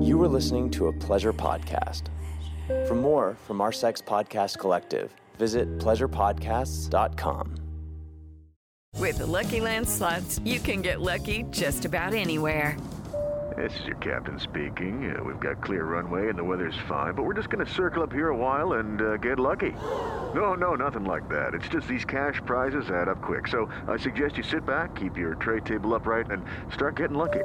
You are listening to a pleasure podcast. For more from our Sex Podcast Collective, visit pleasurepodcasts.com. With the Lucky Land slots, you can get lucky just about anywhere. This is your captain speaking. Uh, we've got clear runway and the weather's fine, but we're just going to circle up here a while and uh, get lucky. No, no, nothing like that. It's just these cash prizes add up quick. So I suggest you sit back, keep your tray table upright, and start getting lucky.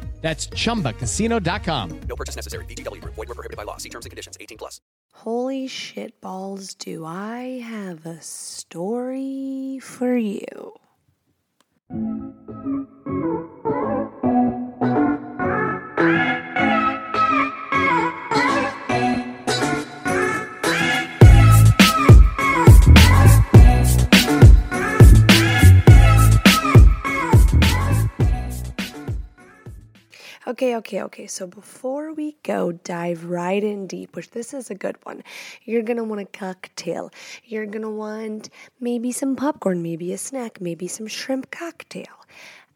That's chumbacasino.com. No purchase necessary. VGW Group. Void were prohibited by law. See terms and conditions. 18 plus. Holy shit balls, do I have a story for you. Okay, okay, okay. So before we go dive right in deep, which this is a good one, you're gonna want a cocktail. You're gonna want maybe some popcorn, maybe a snack, maybe some shrimp cocktail.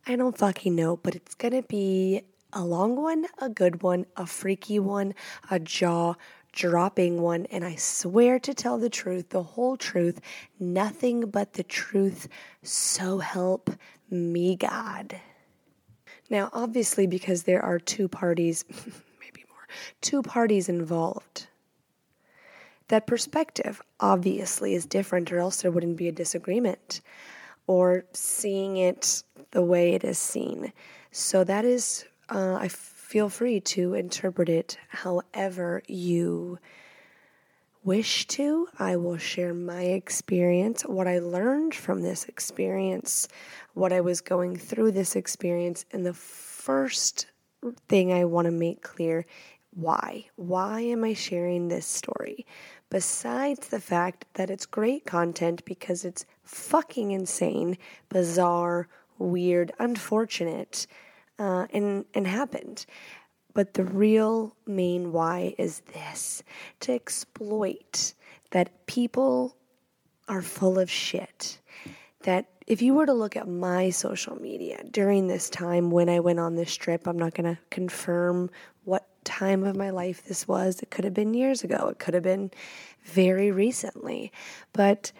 I don't fucking know, but it's gonna be a long one, a good one, a freaky one, a jaw dropping one, and I swear to tell the truth, the whole truth, nothing but the truth. So help me God. Now, obviously, because there are two parties, maybe more, two parties involved, that perspective obviously is different, or else there wouldn't be a disagreement or seeing it the way it is seen. So, that is, uh, I feel free to interpret it however you wish to. I will share my experience, what I learned from this experience, what I was going through this experience. And the first thing I want to make clear why? Why am I sharing this story? Besides the fact that it's great content because it's fucking insane, bizarre, weird, unfortunate, uh, and, and happened. But the real main why is this to exploit that people are full of shit. That if you were to look at my social media during this time when I went on this trip, I'm not going to confirm what time of my life this was. It could have been years ago, it could have been very recently. But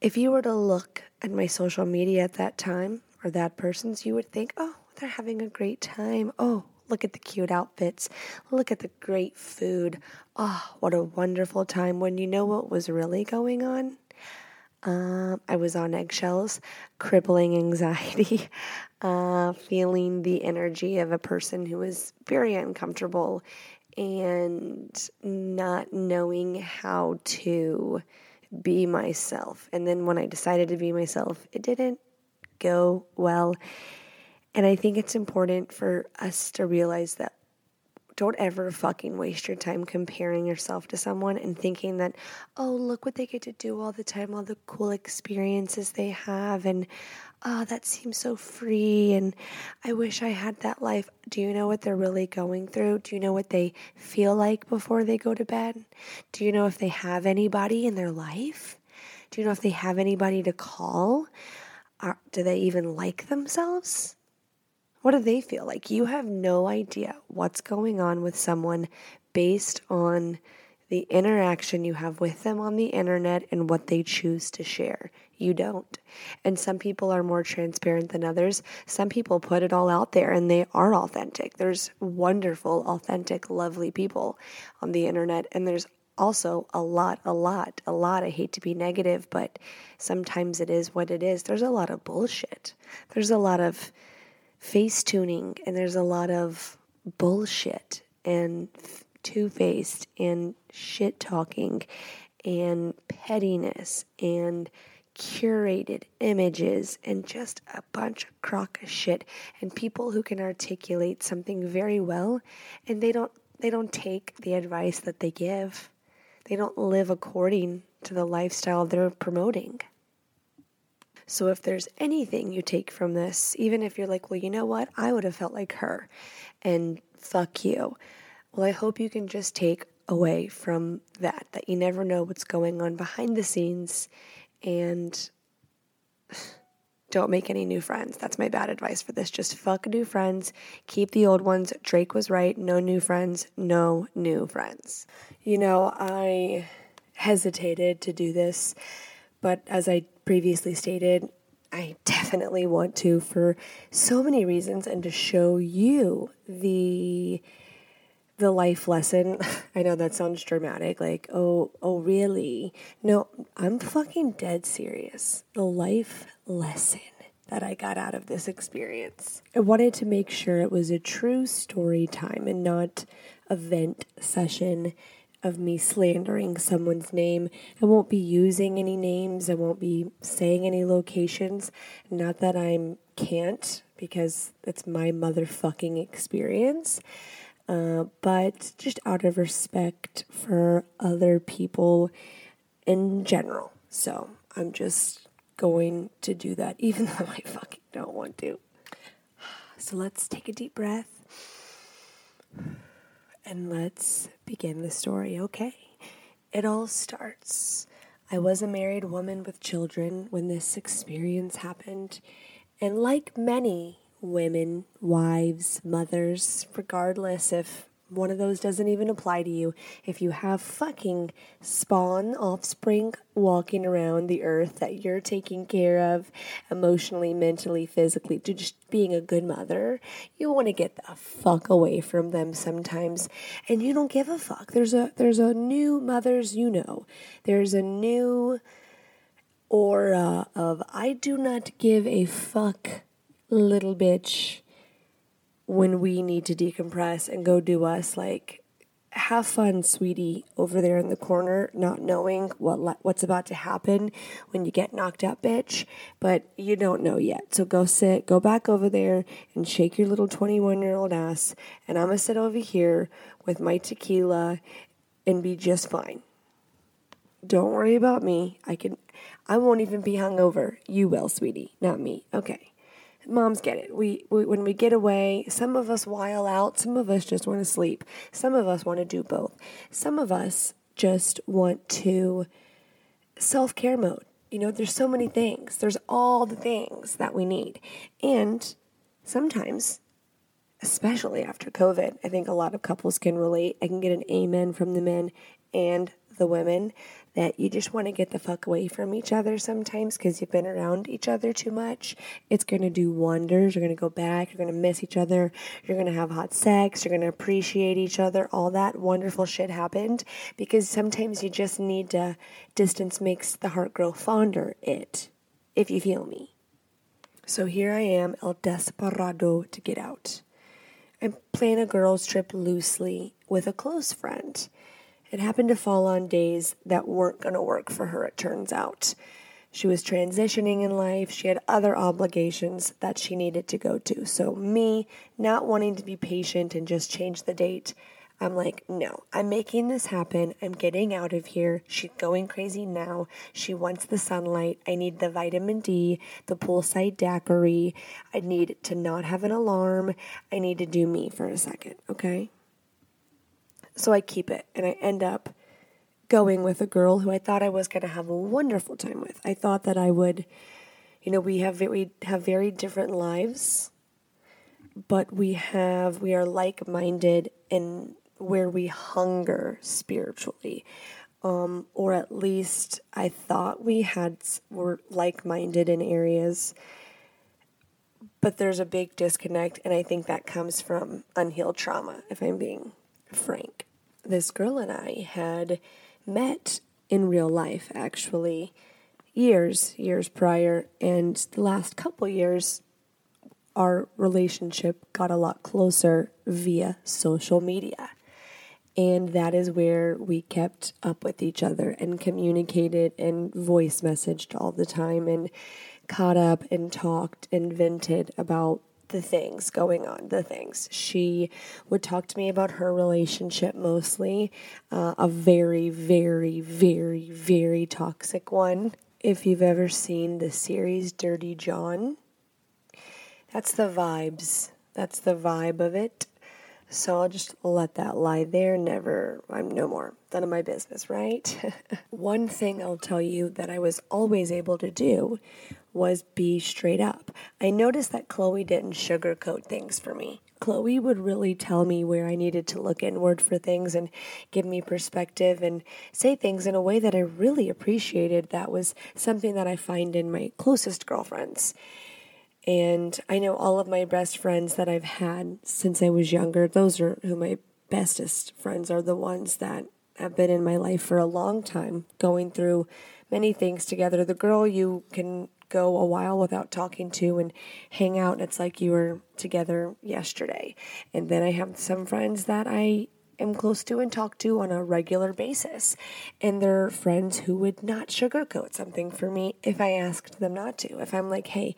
if you were to look at my social media at that time or that person's, you would think, oh, they're having a great time. Oh, Look at the cute outfits. Look at the great food. Oh, what a wonderful time when you know what was really going on. Um, I was on eggshells, crippling anxiety, uh, feeling the energy of a person who was very uncomfortable and not knowing how to be myself. And then when I decided to be myself, it didn't go well. And I think it's important for us to realize that don't ever fucking waste your time comparing yourself to someone and thinking that, oh, look what they get to do all the time, all the cool experiences they have, and oh, that seems so free, and I wish I had that life. Do you know what they're really going through? Do you know what they feel like before they go to bed? Do you know if they have anybody in their life? Do you know if they have anybody to call? Are, do they even like themselves? What do they feel like? You have no idea what's going on with someone based on the interaction you have with them on the internet and what they choose to share. You don't. And some people are more transparent than others. Some people put it all out there and they are authentic. There's wonderful, authentic, lovely people on the internet. And there's also a lot, a lot, a lot. I hate to be negative, but sometimes it is what it is. There's a lot of bullshit. There's a lot of face tuning and there's a lot of bullshit and two faced and shit talking and pettiness and curated images and just a bunch of crock of shit and people who can articulate something very well and they don't they don't take the advice that they give. They don't live according to the lifestyle they're promoting. So if there's anything you take from this, even if you're like, well, you know what? I would have felt like her and fuck you. Well, I hope you can just take away from that, that you never know what's going on behind the scenes and don't make any new friends. That's my bad advice for this. Just fuck new friends, keep the old ones. Drake was right. No new friends, no new friends. You know, I hesitated to do this, but as I previously stated, I definitely want to for so many reasons and to show you the the life lesson. I know that sounds dramatic, like, oh, oh, really? No, I'm fucking dead serious. The life lesson that I got out of this experience. I wanted to make sure it was a true story time and not a vent session of me slandering someone's name. I won't be using any names, I won't be saying any locations. Not that I can't, because it's my motherfucking experience. Uh, but just out of respect for other people in general. So I'm just going to do that, even though I fucking don't want to. So let's take a deep breath and let's begin the story, okay? It all starts. I was a married woman with children when this experience happened, and like many women, wives, mothers, regardless if one of those doesn't even apply to you. If you have fucking spawn offspring walking around the earth that you're taking care of emotionally, mentally, physically, to just being a good mother, you want to get the fuck away from them sometimes. And you don't give a fuck. There's a there's a new mothers you know. There's a new aura of I do not give a fuck little bitch when we need to decompress and go do us like have fun sweetie over there in the corner not knowing what what's about to happen when you get knocked out bitch. But you don't know yet. So go sit go back over there and shake your little 21 year old ass. And i'm gonna sit over here with my tequila and be just fine. Don't worry about me. I can i won't even be hungover. You will sweetie not me. Okay moms get it. We, we, when we get away, some of us while out, some of us just want to sleep. Some of us want to do both. Some of us just want to self-care mode. You know, there's so many things. There's all the things that we need. And sometimes especially after COVID, I think a lot of couples can relate. I can get an amen from the men and the women that you just want to get the fuck away from each other sometimes because you've been around each other too much. It's going to do wonders. You're going to go back. You're going to miss each other. You're going to have hot sex. You're going to appreciate each other. All that wonderful shit happened because sometimes you just need to, distance makes the heart grow fonder, it, if you feel me. So here I am, El Desperado, to get out. I'm planning a girls' trip loosely with a close friend. It happened to fall on days that weren't going to work for her, it turns out. She was transitioning in life. She had other obligations that she needed to go to. So, me not wanting to be patient and just change the date, I'm like, no, I'm making this happen. I'm getting out of here. She's going crazy now. She wants the sunlight. I need the vitamin D, the poolside daiquiri. I need to not have an alarm. I need to do me for a second, okay? So I keep it and I end up going with a girl who I thought I was going to have a wonderful time with. I thought that I would, you know, we have we have very different lives, but we have we are like-minded in where we hunger spiritually. Um, or at least I thought we had were like-minded in areas but there's a big disconnect and I think that comes from unhealed trauma if I'm being frank this girl and I had met in real life actually years years prior and the last couple years our relationship got a lot closer via social media. And that is where we kept up with each other and communicated and voice messaged all the time and caught up and talked and vented about the things going on, the things. She would talk to me about her relationship mostly, uh, a very, very, very, very toxic one. If you've ever seen the series Dirty John, that's the vibes. That's the vibe of it. So I'll just let that lie there. Never, I'm no more. None of my business, right? One thing I'll tell you that I was always able to do was be straight up. I noticed that Chloe didn't sugarcoat things for me. Chloe would really tell me where I needed to look inward for things and give me perspective and say things in a way that I really appreciated. That was something that I find in my closest girlfriends. And I know all of my best friends that I've had since I was younger, those are who my bestest friends are the ones that have been in my life for a long time, going through many things together. The girl you can go a while without talking to and hang out, and it's like you were together yesterday. And then I have some friends that I am close to and talk to on a regular basis. And they're friends who would not sugarcoat something for me if I asked them not to. If I'm like, hey,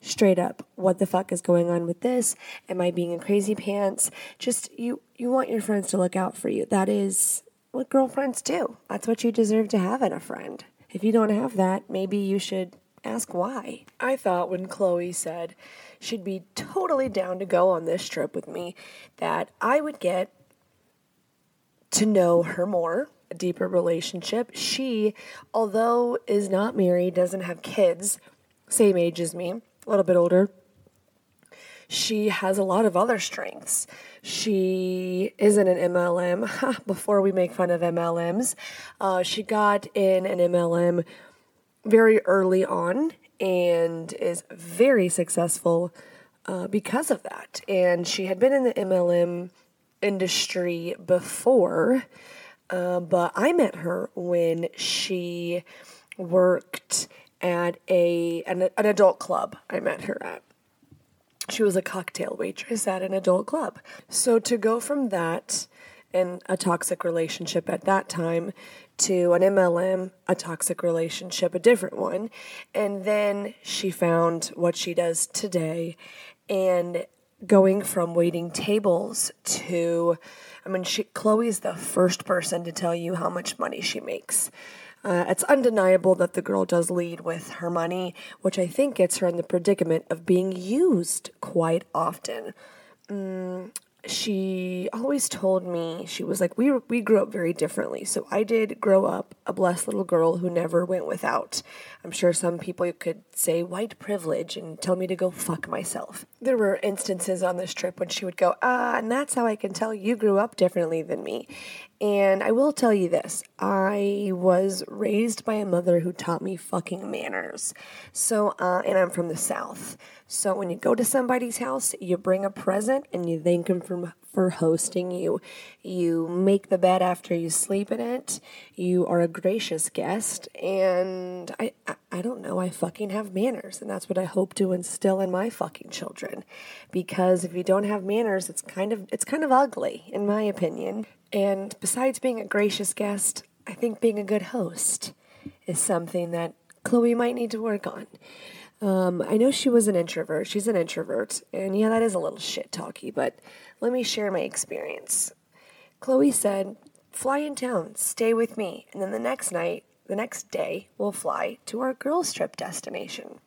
straight up what the fuck is going on with this am i being a crazy pants just you you want your friends to look out for you that is what girlfriends do that's what you deserve to have in a friend if you don't have that maybe you should ask why i thought when chloe said she'd be totally down to go on this trip with me that i would get to know her more a deeper relationship she although is not married doesn't have kids same age as me a little bit older, she has a lot of other strengths. She isn't an MLM. Before we make fun of MLMs, uh, she got in an MLM very early on and is very successful uh, because of that. And she had been in the MLM industry before, uh, but I met her when she worked at a an, an adult club I met her at. She was a cocktail waitress at an adult club. So to go from that and a toxic relationship at that time to an MLM, a toxic relationship, a different one. And then she found what she does today and going from waiting tables to I mean she Chloe's the first person to tell you how much money she makes. Uh, it's undeniable that the girl does lead with her money, which I think gets her in the predicament of being used quite often. Mm, she always told me she was like we we grew up very differently. So I did grow up a blessed little girl who never went without. I'm sure some people could say white privilege and tell me to go fuck myself. There were instances on this trip when she would go, "Ah, and that's how I can tell you grew up differently than me." And I will tell you this I was raised by a mother who taught me fucking manners. So, uh, and I'm from the South. So when you go to somebody's house, you bring a present and you thank them for, for hosting you. You make the bed after you sleep in it. You are a gracious guest. And I, I, I don't know, I fucking have manners. And that's what I hope to instill in my fucking children. Because if you don't have manners, it's kind of, it's kind of ugly, in my opinion. And besides being a gracious guest, I think being a good host is something that Chloe might need to work on. Um, I know she was an introvert. She's an introvert. And yeah, that is a little shit talky, but let me share my experience. Chloe said, Fly in town, stay with me. And then the next night, the next day, we'll fly to our girls' trip destination.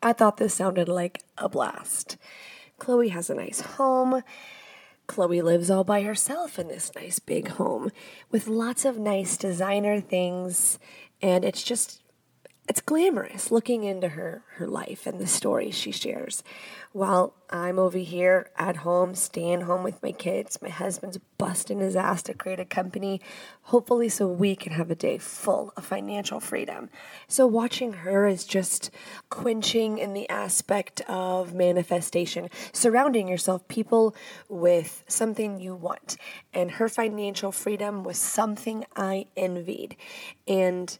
I thought this sounded like a blast. Chloe has a nice home. Chloe lives all by herself in this nice big home with lots of nice designer things, and it's just it's glamorous looking into her her life and the stories she shares. While i'm over here at home staying home with my kids my husband's busting his ass to create a company hopefully so we can have a day full of financial freedom. So watching her is just quenching in the aspect of manifestation surrounding yourself people with something you want. And her financial freedom was something i envied. And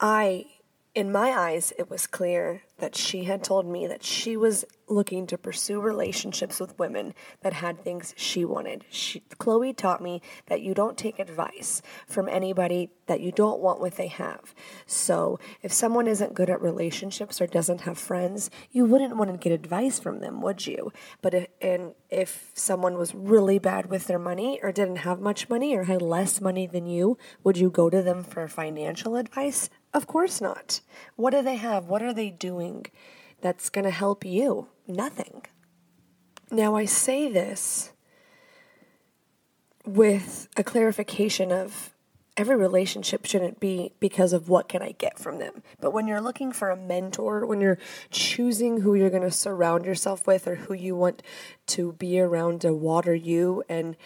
i in my eyes, it was clear that she had told me that she was looking to pursue relationships with women that had things she wanted. She, Chloe taught me that you don't take advice from anybody that you don't want what they have. So, if someone isn't good at relationships or doesn't have friends, you wouldn't want to get advice from them, would you? But if, and if someone was really bad with their money or didn't have much money or had less money than you, would you go to them for financial advice? Of course not. What do they have? What are they doing that's going to help you? Nothing. Now, I say this with a clarification of every relationship shouldn't be because of what can I get from them. But when you're looking for a mentor, when you're choosing who you're going to surround yourself with or who you want to be around to water you and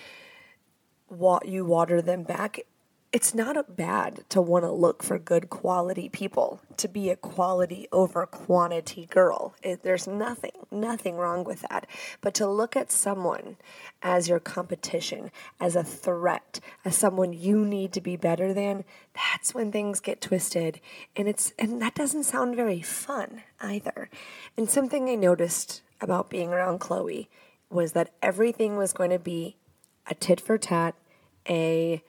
what you water them back, it's not bad to want to look for good quality people, to be a quality over quantity girl. It, there's nothing, nothing wrong with that. But to look at someone as your competition, as a threat, as someone you need to be better than, that's when things get twisted. And it's and that doesn't sound very fun either. And something I noticed about being around Chloe was that everything was going to be a tit for tat, a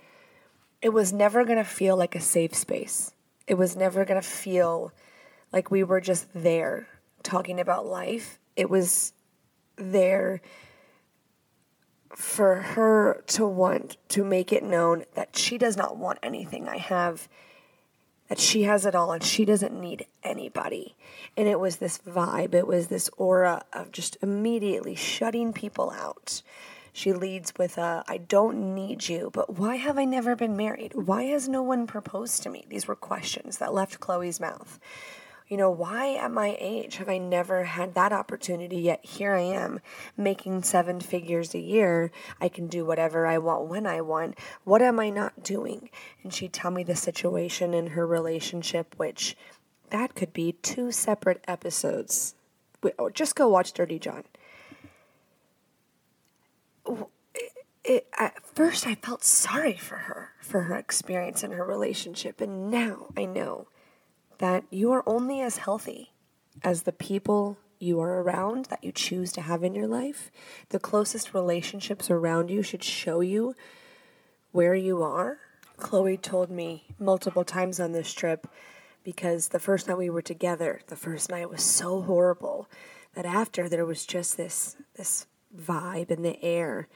it was never going to feel like a safe space. It was never going to feel like we were just there talking about life. It was there for her to want to make it known that she does not want anything I have, that she has it all and she doesn't need anybody. And it was this vibe, it was this aura of just immediately shutting people out. She leads with a, I don't need you, but why have I never been married? Why has no one proposed to me? These were questions that left Chloe's mouth. You know, why at my age have I never had that opportunity yet here I am making seven figures a year. I can do whatever I want when I want. What am I not doing? And she'd tell me the situation in her relationship, which that could be two separate episodes. Oh, just go watch Dirty John it, at first I felt sorry for her, for her experience and her relationship. And now I know that you are only as healthy as the people you are around that you choose to have in your life. The closest relationships around you should show you where you are. Chloe told me multiple times on this trip because the first night we were together, the first night was so horrible that after there was just this this vibe in the air.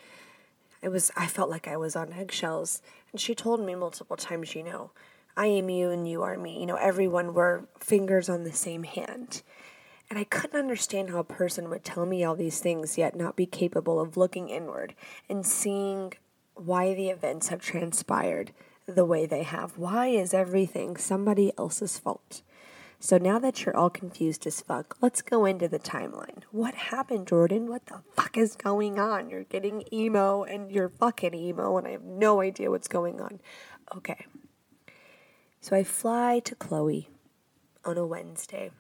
It was I felt like I was on eggshells. And she told me multiple times, you know, I am you and you are me. You know, everyone were fingers on the same hand. And I couldn't understand how a person would tell me all these things yet not be capable of looking inward and seeing why the events have transpired the way they have. Why is everything somebody else's fault? So now that you're all confused as fuck, let's go into the timeline. What happened, Jordyn? What the fuck is going on? You're getting emo and you're fucking emo, and I have no idea what's going on. Okay. So I fly to Chloe on a Wednesday.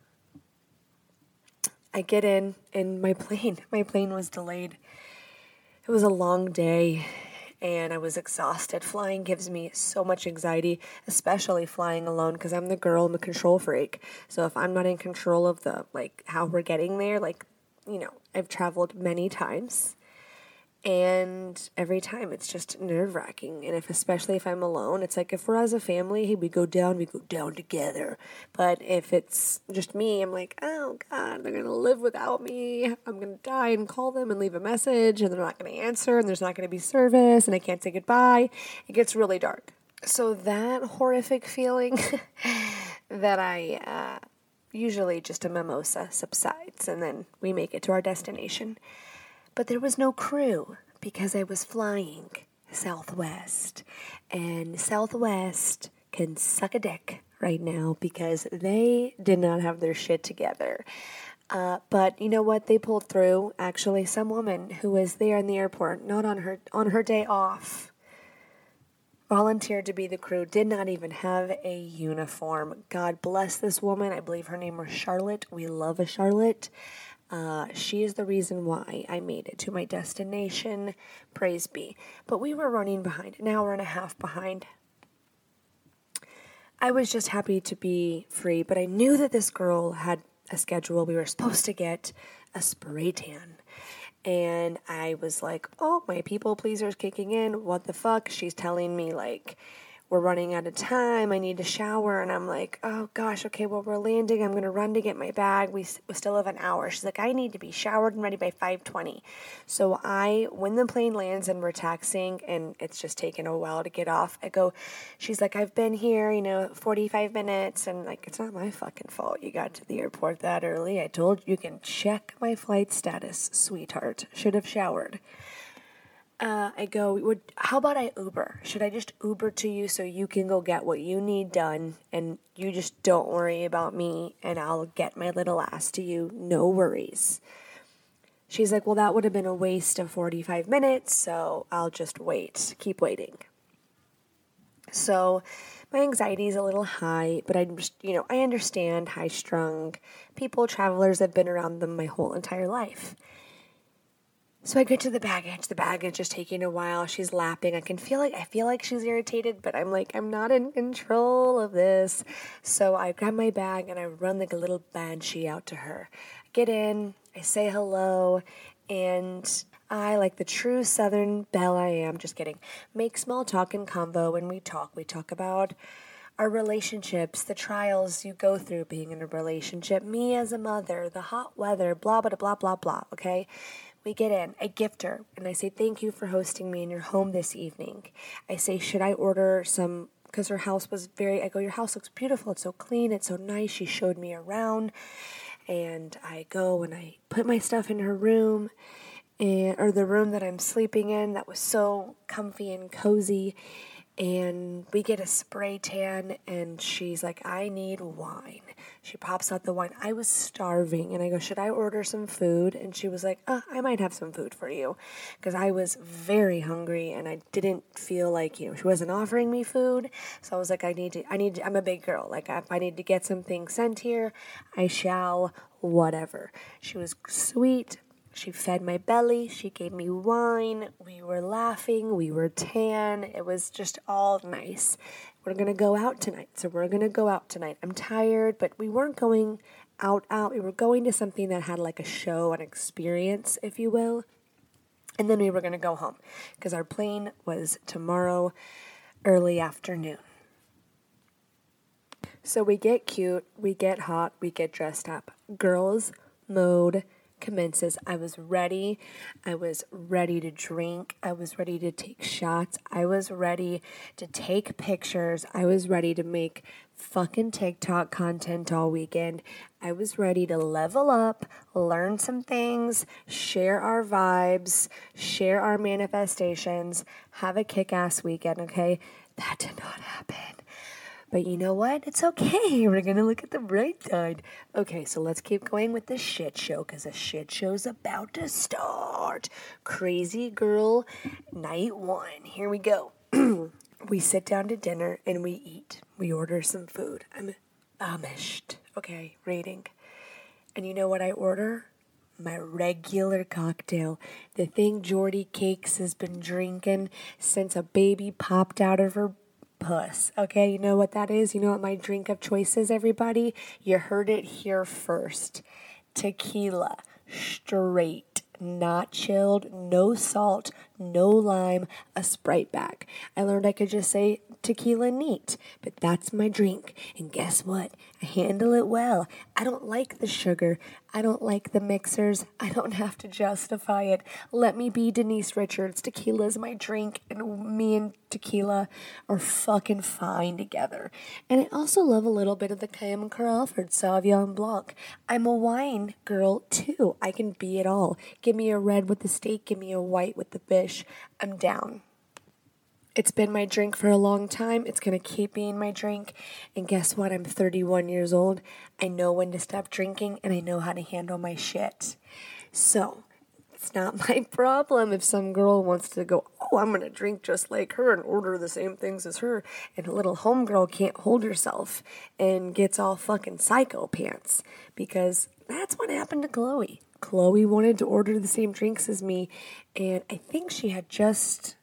I get in, and my plane, my plane was delayed. It was a long day and I was exhausted. Flying gives me so much anxiety, especially flying alone because I'm the girl, I'm a control freak. So if I'm not in control of the like how we're getting there, like you know, I've traveled many times and every time it's just nerve wracking. And if, especially if I'm alone, it's like if we're as a family, hey, we go down, we go down together. But if it's just me, I'm like, oh God, they're going to live without me. I'm going to die and call them and leave a message, and they're not going to answer, and there's not going to be service, and I can't say goodbye. It gets really dark. So that horrific feeling that I, uh, usually just a mimosa subsides, and then we make it to our destination. But there was no crew because I was flying Southwest. And Southwest can suck a dick right now because they did not have their shit together. Uh, but you know what? They pulled through. Actually, some woman who was there in the airport, not on her on her day off, volunteered to be the crew. Did not even have a uniform. God bless this woman. I believe her name was Charlotte. We love a Charlotte. Uh, she is the reason why I made it to my destination. Praise be. But we were running behind, an hour and a half behind. I was just happy to be free, but I knew that this girl had a schedule. We were supposed to get a spray tan. And I was like, oh, my people pleaser's kicking in. What the fuck? She's telling me, like, we're running out of time. I need to shower. And I'm like, oh gosh, okay, well, we're landing. I'm going to run to get my bag. We, we still have an hour. She's like, I need to be showered and ready by 520. So I, when the plane lands and we're taxiing and it's just taking a while to get off, I go, she's like, I've been here, you know, 45 minutes. And like, it's not my fucking fault you got to the airport that early. I told you can check my flight status, sweetheart. Should have showered uh, I go, how about I Uber? Should I just Uber to you so you can go get what you need done and you just don't worry about me and I'll get my little ass to you, no worries. She's like, well, that would have been a waste of 45 minutes, so I'll just wait, keep waiting. So my anxiety is a little high, but I just, you know, I understand high strung people, travelers, have been around them my whole entire life. So I get to the baggage. The baggage is taking a while. She's lapping. I can feel like I feel like she's irritated, but I'm like I'm not in control of this. So I grab my bag and I run like a little banshee out to her. I get in. I say hello, and I, like the true Southern belle I am, just kidding, make small talk and convo when we talk. We talk about our relationships, the trials you go through being in a relationship, me as a mother, the hot weather, blah, blah, blah, blah, blah, okay? We get in, I gift her, and I say, Thank you for hosting me in your home this evening. I say, Should I order some? Because her house was very, I go, Your house looks beautiful. It's so clean. It's so nice. She showed me around. And I go and I put my stuff in her room, and, or the room that I'm sleeping in that was so comfy and cozy and we get a spray tan and she's like i need wine. She pops out the wine. I was starving and i go should i order some food? And she was like uh, i might have some food for you. Because i was very hungry and i didn't feel like you know she wasn't offering me food. So i was like i need to i need to, i'm a big girl. Like if i need to get something sent here. I shall whatever. She was sweet she fed my belly, she gave me wine, we were laughing, we were tan. It was just all nice. We're to go out tonight. So we're to go out tonight. I'm tired, but we weren't going out out. We were going to something that had like a show, an experience, if you will. And then we were to go home because our plane was tomorrow early afternoon. So we get cute, we get hot, we get dressed up. Girls mode commences, I was ready. I was ready to drink. I was ready to take shots. I was ready to take pictures. I was ready to make fucking TikTok content all weekend. I was ready to level up, learn some things, share our vibes, share our manifestations, have a kick ass weekend, okay? That did not happen. But you know what? It's okay. We're going to look at the bright side. Okay, so let's keep going with the shit show because the shit show's about to start. Crazy Girl Night 1. Here we go. we sit down to dinner and we eat. We order some food. I'm amished. Okay, rating. And you know what I order? my regular cocktail, the thing Jordy Cakes has been drinking since a baby popped out of her puss. Okay, you know what that is? You know what my drink of choice is, everybody? You heard it here first. Tequila, straight, not chilled, no salt, no lime, a Sprite back. I learned I could just say tequila neat, but that's my drink. And guess what? I handle it well. I don't like the sugar. I don't like the mixers. I don't have to justify it. Let me be Denise Richards. Tequila is my drink, and me and tequila are fucking fine together. And I also love a little bit of the Kim Crawford Sauvignon Blanc. I'm a wine girl too. I can be it all. Give me a red with the steak, give me a white with the fish. I'm down. It's been my drink for a long time. It's going to keep being my drink. And guess what? I'm 31 years old. I know when to stop drinking and I know how to handle my shit. So, it's not my problem if some girl wants to go, oh, I'm going to drink just like her and order the same things as her. And a little homegirl can't hold herself and gets all fucking psycho pants because that's what happened to Chloe. Chloe wanted to order the same drinks as me, and I think she had just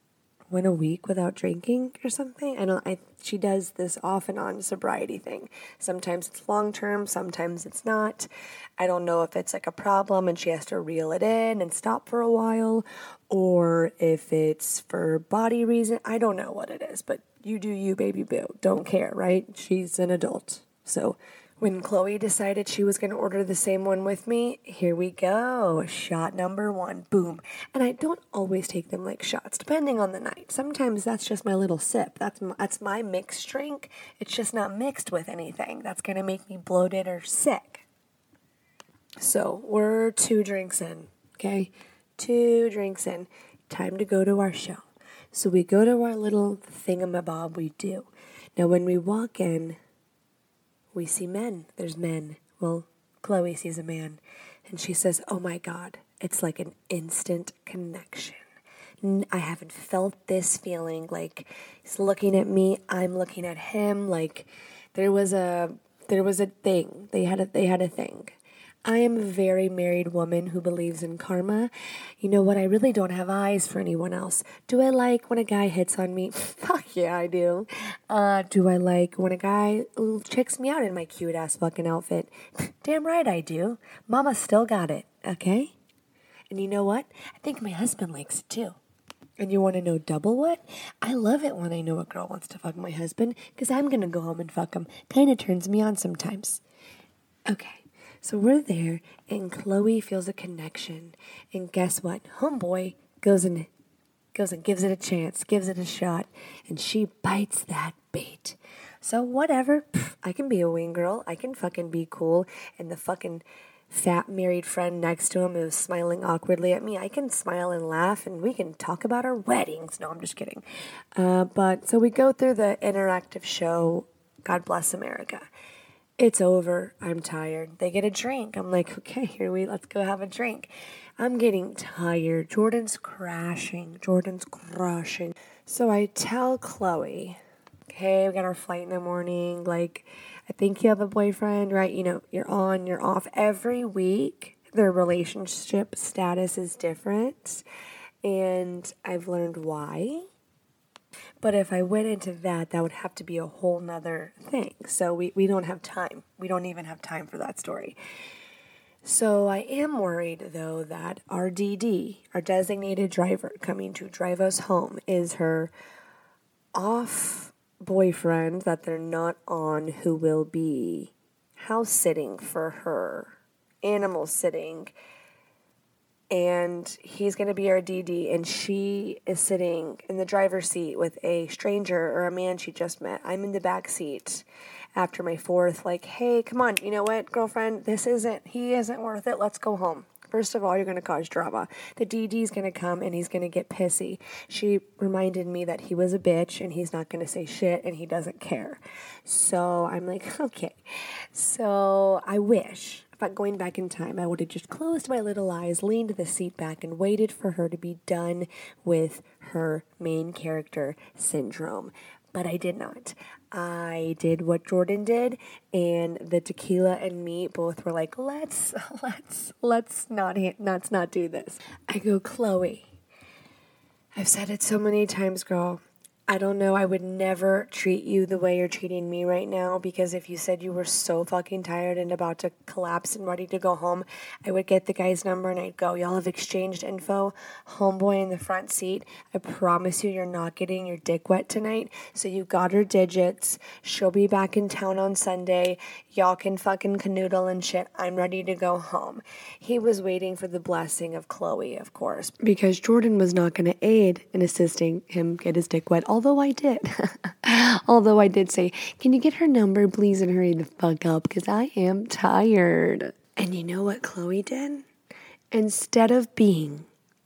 went a week without drinking or something. I don't. I she does this off and on sobriety thing. Sometimes it's long term, sometimes it's not. I don't know if it's like a problem and she has to reel it in and stop for a while, or if it's for body reason. I don't know what it is, but you do you, baby boo. Don't care, right? She's an adult. So when Chloe decided she was going to order the same one with me, here we go. Shot number one. Boom. And I don't always take them like shots, depending on the night. Sometimes that's just my little sip. That's my, that's my mixed drink. It's just not mixed with anything. That's going to make me bloated or sick. So we're two drinks in, okay? Two drinks in. Time to go to our show. So we go to our little thingamabob we do. Now, when we walk in, we see men. There's men. Well, Chloe sees a man, and she says, Oh my God, it's like an instant connection. I haven't felt this feeling. Like he's looking at me, I'm looking at him. Like there was a there was a thing. They had a they had a thing. I am a very married woman who believes in karma. You know what? I really don't have eyes for anyone else. Do I like when a guy hits on me? Fuck yeah, I do. Uh, do I like when a guy checks me out in my cute ass fucking outfit? Damn right I do. Mama still got it, okay? And you know what? I think my husband likes it too. And you want to know double what? I love it when I know a girl wants to fuck my husband because I'm going to go home and fuck him. Kind of turns me on sometimes. Okay. So we're there, and Chloe feels a connection. And guess what? Homeboy goes and goes and gives it a chance, gives it a shot, and she bites that bait. So whatever, Pff, I can be a wing girl. I can fucking be cool. And the fucking fat married friend next to him who's smiling awkwardly at me, I can smile and laugh, and we can talk about our weddings. No, I'm just kidding. Uh, but so we go through the interactive show. God bless America it's over. I'm tired. They get a drink. I'm like, okay, here we let's go have a drink. I'm getting tired. Jordyn's crashing. Jordyn's crushing. So I tell Chloe, okay, we got our flight in the morning. Like, I think you have a boyfriend, right? You know, you're on, you're off. Every week, their relationship status is different. And I've learned why. But if I went into that, that would have to be a whole nother thing. So we, we don't have time. We don't even have time for that story. So I am worried though that our DD, our designated driver coming to drive us home, is her off boyfriend that they're not on who will be house sitting for her, animal sitting, and he's going to be our DD, and she is sitting in the driver's seat with a stranger or a man she just met. I'm in the back seat after my fourth, like, hey, come on, you know what, girlfriend, this isn't, he isn't worth it. Let's go home. First of all, you're going to cause drama. The DD is going to come and he's going to get pissy. She reminded me that he was a bitch and he's not going to say shit and he doesn't care. So I'm like, okay. So I wish going back in time, I would have just closed my little eyes, leaned the seat back, and waited for her to be done with her main character syndrome. But I did not. I did what Jordyn did, and the tequila and me both were like, "Let's, let's, let's not, let's not do this." I go, Chloe. I've said it so many times, girl. I don't know. I would never treat you the way you're treating me right now because if you said you were so fucking tired and about to collapse and ready to go home, I would get the guy's number and I'd go, Y'all have exchanged info. Homeboy in the front seat. I promise you, you're not getting your dick wet tonight. So you got her digits. She'll be back in town on Sunday. Y'all can fucking canoodle and shit. I'm ready to go home. He was waiting for the blessing of Chloe, of course, because Jordyn was not going to aid in assisting him get his dick wet although I did. although I did say, Can you get her number, please, and hurry the fuck up because I am tired. And you know what Chloe did? Instead of being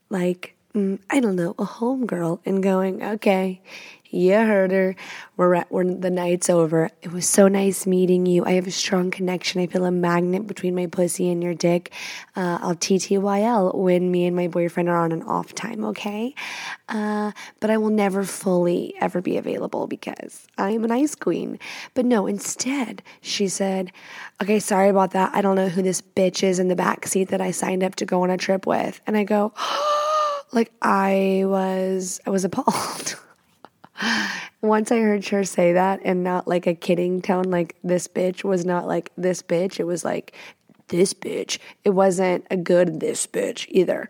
like, I don't know, a homegirl and going, Okay, you heard her. We're at, we're, the night's over. It was so nice meeting you. I have a strong connection. I feel a magnet between my pussy and your dick. Uh, I'll TTYL when me and my boyfriend are on an off time, okay? Uh, but I will never fully ever be available because I am an ice queen. But no, instead, she said, okay, sorry about that. I don't know who this bitch is in the back seat that I signed up to go on a trip with. And I go, like I was, I was appalled. Once I heard her say that and not like a kidding tone, like this bitch was not like this bitch. It was like this bitch. It wasn't a good this bitch either.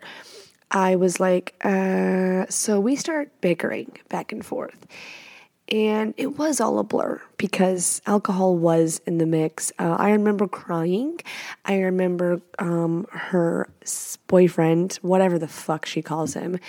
I was like, uh, so we start bickering back and forth. And it was all a blur because alcohol was in the mix. Uh, I remember crying. I remember um, her boyfriend, whatever the fuck she calls him,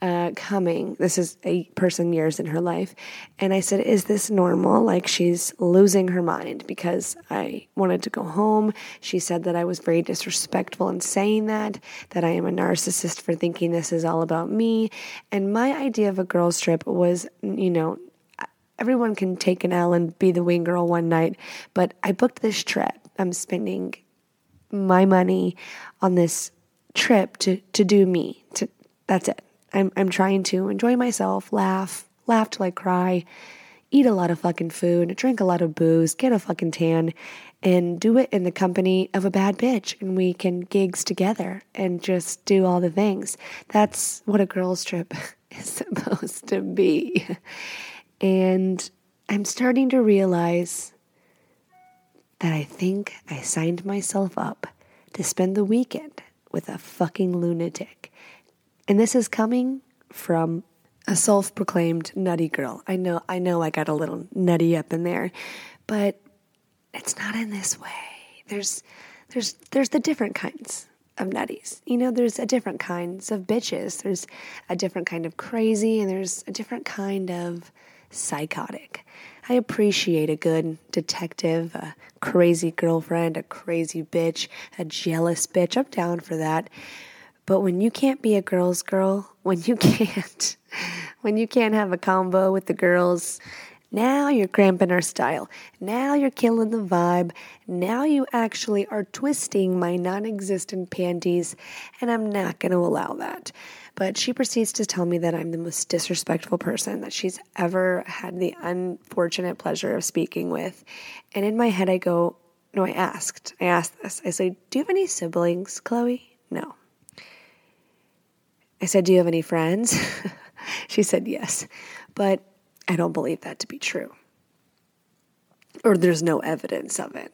uh, coming. This is a person years in her life. And I said, Is this normal? Like she's losing her mind because I wanted to go home. She said that I was very disrespectful in saying that, that I am a narcissist for thinking this is all about me. And my idea of a girl's trip was, you know, everyone can take an L and be the wing girl one night, but I booked this trip. I'm spending my money on this trip to to do me. To that's it. I'm I'm trying to enjoy myself, laugh, laugh till I cry, eat a lot of fucking food, drink a lot of booze, get a fucking tan, and do it in the company of a bad bitch and we can gigs together and just do all the things. That's what a girl's trip is supposed to be. And I'm starting to realize that I think I signed myself up to spend the weekend with a fucking lunatic. And this is coming from a self-proclaimed nutty girl. I know I know I got a little nutty up in there, but it's not in this way. There's there's there's the different kinds of nutties. You know, there's a different kinds of bitches. There's a different kind of crazy and there's a different kind of psychotic. I appreciate a good detective, a crazy girlfriend, a crazy bitch, a jealous bitch. I'm down for that. But when you can't be a girl's girl, when you can't, when you can't have a combo with the girls, now you're cramping our style. Now you're killing the vibe. Now you actually are twisting my non existent panties, and I'm not going to allow that. But she proceeds to tell me that I'm the most disrespectful person that she's ever had the unfortunate pleasure of speaking with. And in my head, I go, No, I asked. I asked this. I said, Do you have any siblings, Chloe? No. I said, Do you have any friends? she said, Yes. But I don't believe that to be true. Or there's no evidence of it,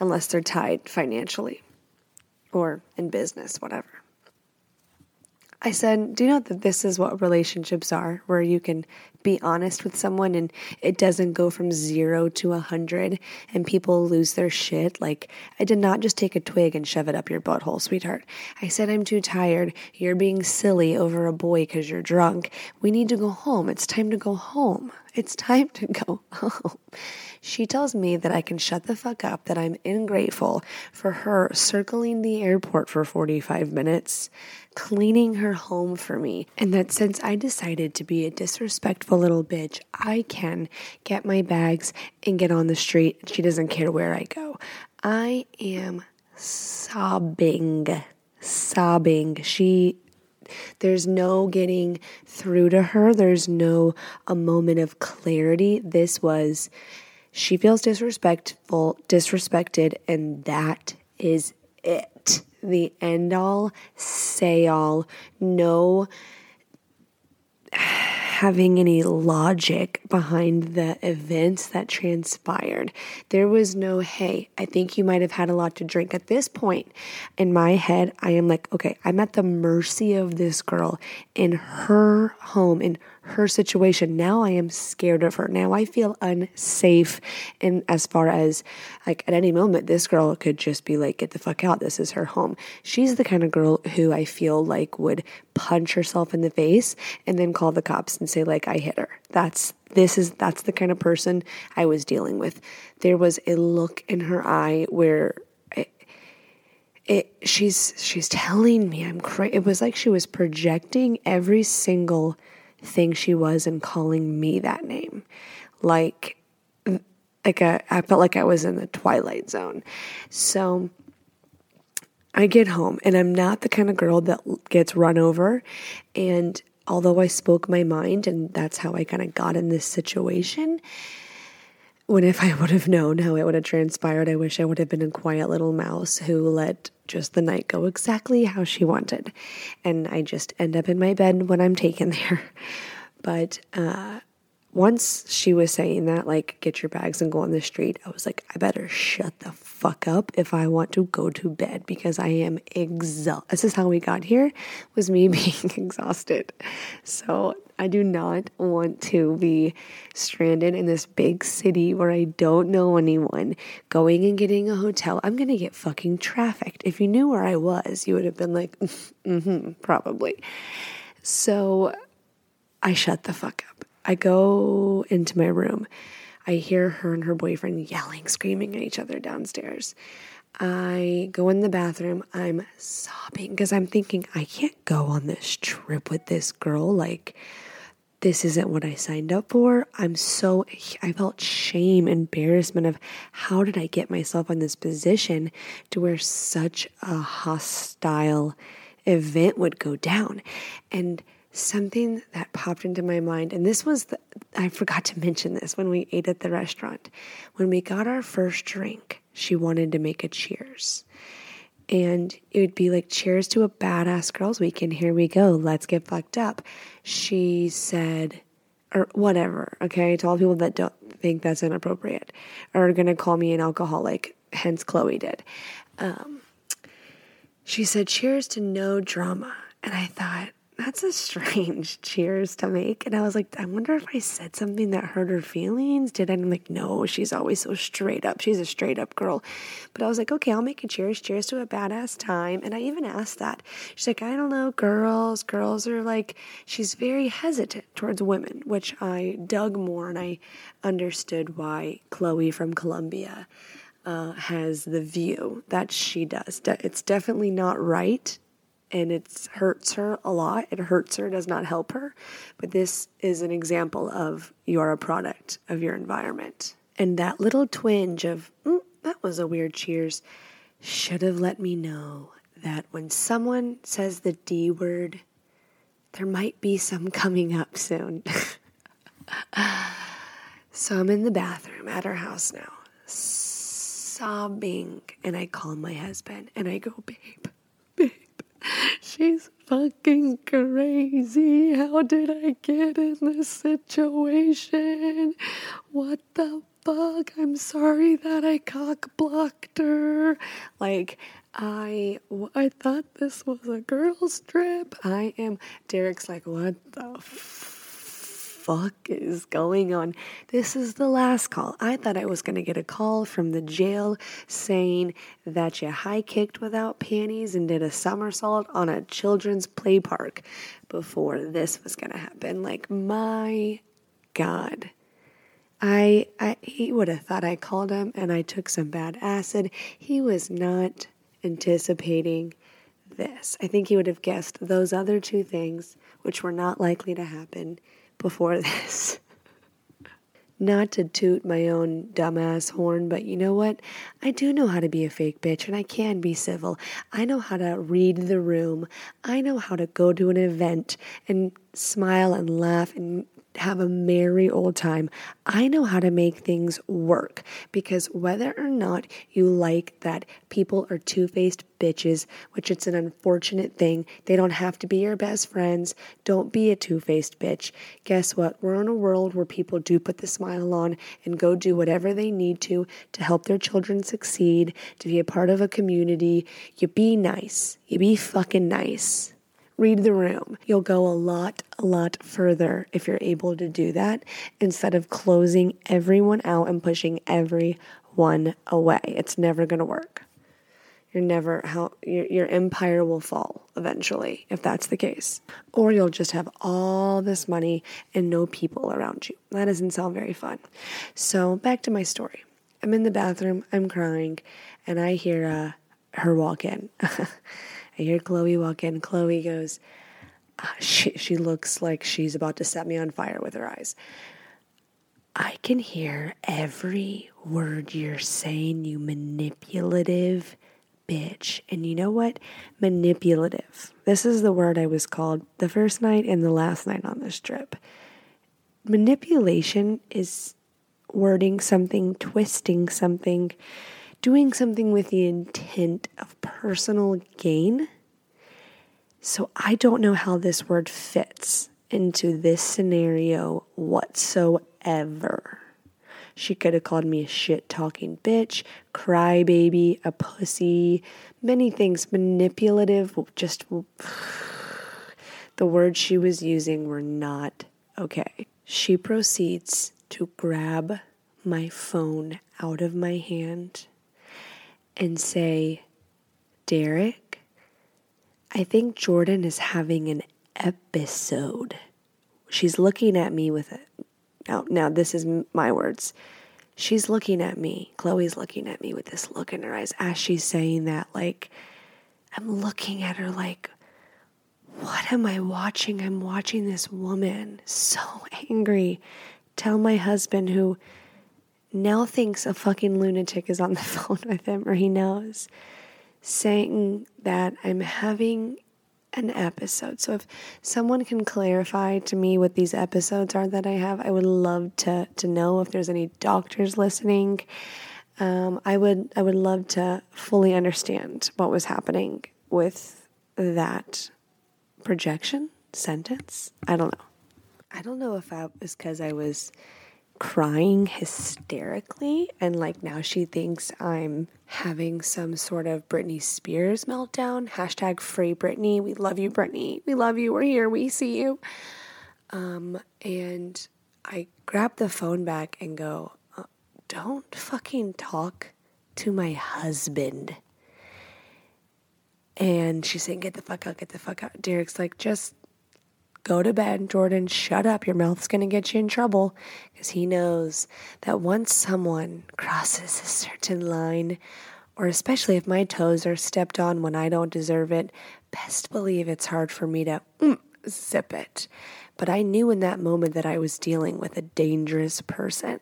unless they're tied financially or in business, whatever. I said, Do you know that this is what relationships are, where you can be honest with someone and it doesn't go from zero to a hundred and people lose their shit? Like, I did not just take a twig and shove it up your butthole, sweetheart. I said, I'm too tired. You're being silly over a boy because you're drunk. We need to go home. It's time to go home. It's time to go home. She tells me that I can shut the fuck up, that I'm ingrateful for her circling the airport for 45 minutes, cleaning her home for me, and that since I decided to be a disrespectful little bitch, I can get my bags and get on the street. She doesn't care where I go. I am sobbing, sobbing. She there's no getting through to her. There's no a moment of clarity. This was she feels disrespectful, disrespected, and that is it. The end all, say all, no having any logic behind the events that transpired. There was no, hey, I think you might have had a lot to drink. At this point in my head, I am like, okay, I'm at the mercy of this girl in her home, in her situation. Now I am scared of her. Now I feel unsafe. And as far as like at any moment, this girl could just be like, get the fuck out. This is her home. She's the kind of girl who I feel like would punch herself in the face and then call the cops and say, like, I hit her. That's this is that's the kind of person I was dealing with. There was a look in her eye where it, it she's she's telling me I'm crazy. It was like she was projecting every single thing she was and calling me that name. Like like a, I felt like I was in the twilight zone. So I get home and I'm not the kind of girl that gets run over and although I spoke my mind and that's how I kind of got in this situation, when if I would have known how it would have transpired, I wish I would have been a quiet little mouse who let just the night go exactly how she wanted. And I just end up in my bed when I'm taken there. But uh, once she was saying that, like, get your bags and go on the street, I was like, I better shut the fuck up if I want to go to bed because I am exhausted. This is how we got here, was me being exhausted. So I do not want to be stranded in this big city where I don't know anyone, going and getting a hotel. I'm going to get fucking trafficked. If you knew where I was, you would have been like, mm hmm, probably. So I shut the fuck up. I go into my room. I hear her and her boyfriend yelling, screaming at each other downstairs. I go in the bathroom. I'm sobbing because I'm thinking, I can't go on this trip with this girl. Like, this isn't what I signed up for. I'm so, I felt shame, embarrassment of how did I get myself in this position to where such a hostile event would go down. And something that popped into my mind, and this was the, I forgot to mention this when we ate at the restaurant. When we got our first drink, she wanted to make a cheers. And it would be like, cheers to a badass girls weekend. Here we go. Let's get fucked up. She said, or whatever, okay? To all people that don't think that's inappropriate are gonna call me an alcoholic, hence Chloe did. Um, she said, cheers to no drama. And I thought, that's a strange cheers to make. And I was like, I wonder if I said something that hurt her feelings. Did I? I'm like, no, she's always so straight up. She's a straight up girl. But I was like, okay, I'll make a cheers. Cheers to a badass time. And I even asked that. She's like, I don't know, girls. Girls are like, she's very hesitant towards women, which I dug more and I understood why Chloe from Columbia. Uh, has the view that she does. It's definitely not right and it hurts her a lot. It hurts her, does not help her. But this is an example of you're a product of your environment. And that little twinge of, mm, that was a weird cheers, should have let me know that when someone says the D word, there might be some coming up soon. so I'm in the bathroom at our house now, sobbing. And I call my husband and I go, babe, She's fucking crazy. How did I get in this situation? What the fuck? I'm sorry that I cock blocked her. Like, I I thought this was a girl's trip. I am. Derek's like, what the fuck is going on? This is the last call. I thought I was going to get a call from the jail saying that you high kicked without panties and did a somersault on a children's play park before this was going to happen. Like, my God. I, I he would have thought I called him and I took some bad acid. He was not anticipating this. I think he would have guessed those other two things, which were not likely to happen before this. Not to toot my own dumbass horn, but you know what? I do know how to be a fake bitch and I can be civil. I know how to read the room. I know how to go to an event and smile and laugh and have a merry old time. I know how to make things work because whether or not you like that people are two faced bitches, which it's an unfortunate thing, they don't have to be your best friends. Don't be a two faced bitch. Guess what? We're in a world where people do put the smile on and go do whatever they need to to help their children succeed, to be a part of a community. You be nice. You be fucking nice read the room. You'll go a lot, a lot further if you're able to do that instead of closing everyone out and pushing everyone away. It's never going to work. You're never how your, your empire will fall eventually if that's the case. Or you'll just have all this money and no people around you. That doesn't sound very fun. So back to my story. I'm in the bathroom, I'm crying, and I hear uh, her walk in. I hear Chloe walk in. Chloe goes, uh, she, she looks like she's about to set me on fire with her eyes. I can hear every word you're saying, you manipulative bitch. And you know what? Manipulative. This is the word I was called the first night and the last night on this trip. Manipulation is wording something, twisting something, doing something with the intent of personal gain. So I don't know how this word fits into this scenario whatsoever. She could have called me a shit talking bitch, crybaby, a pussy, many things, manipulative, just the words she was using were not okay. She proceeds to grab my phone out of my hand and say, Derek, I think Jordyn is having an episode. She's looking at me with it. Now, now this is my words. She's looking at me. Chloe's looking at me with this look in her eyes as she's saying that. Like, I'm looking at her like, what am I watching? I'm watching this woman so angry tell my husband, who now thinks a fucking lunatic is on the phone with him, or he knows, saying that I'm having an episode. So if someone can clarify to me what these episodes are that I have, I would love to to know if there's any doctors listening. Um, I would I would love to fully understand what was happening with that projection sentence. I don't know. I don't know if that was because I was crying hysterically and like now she thinks I'm having some sort of Britney Spears meltdown. Hashtag free Britney. We love you, Britney. We love you. We're here. We see you. Um, and I grab the phone back and go, uh, don't fucking talk to my husband. And she's saying, get the fuck out, get the fuck out. Derek's like, just go to bed, Jordyn, shut up. Your mouth's going to get you in trouble because he knows that once someone crosses a certain line, or especially if my toes are stepped on when I don't deserve it, best believe it's hard for me to mm, zip it. But I knew in that moment that I was dealing with a dangerous person.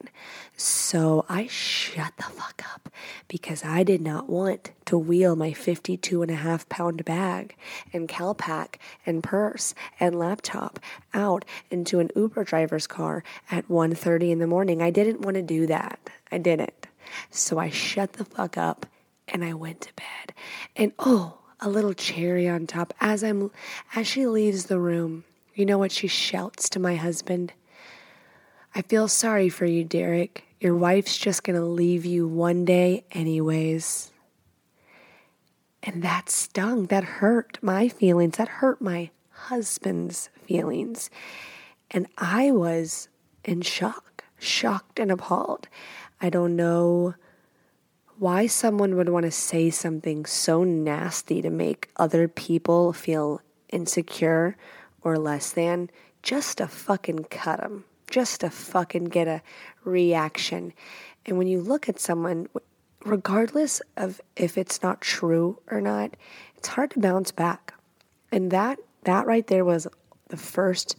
So I shut the fuck up because I did not want to wheel my 52 and a half pound bag and Calpak and purse and laptop out into an Uber driver's car at 1:30 in the morning. I didn't want to do that. I didn't. So I shut the fuck up and I went to bed. And oh, a little cherry on top as I'm as she leaves the room. You know what she shouts to my husband? I feel sorry for you, Derek. Your wife's just going to leave you one day, anyways. And that stung. That hurt my feelings. That hurt my husband's feelings. And I was in shock, shocked and appalled. I don't know why someone would want to say something so nasty to make other people feel insecure or less than just to fucking cut them, just to fucking get a reaction. And when you look at someone, regardless of if it's not true or not, it's hard to bounce back. And that that right there was the first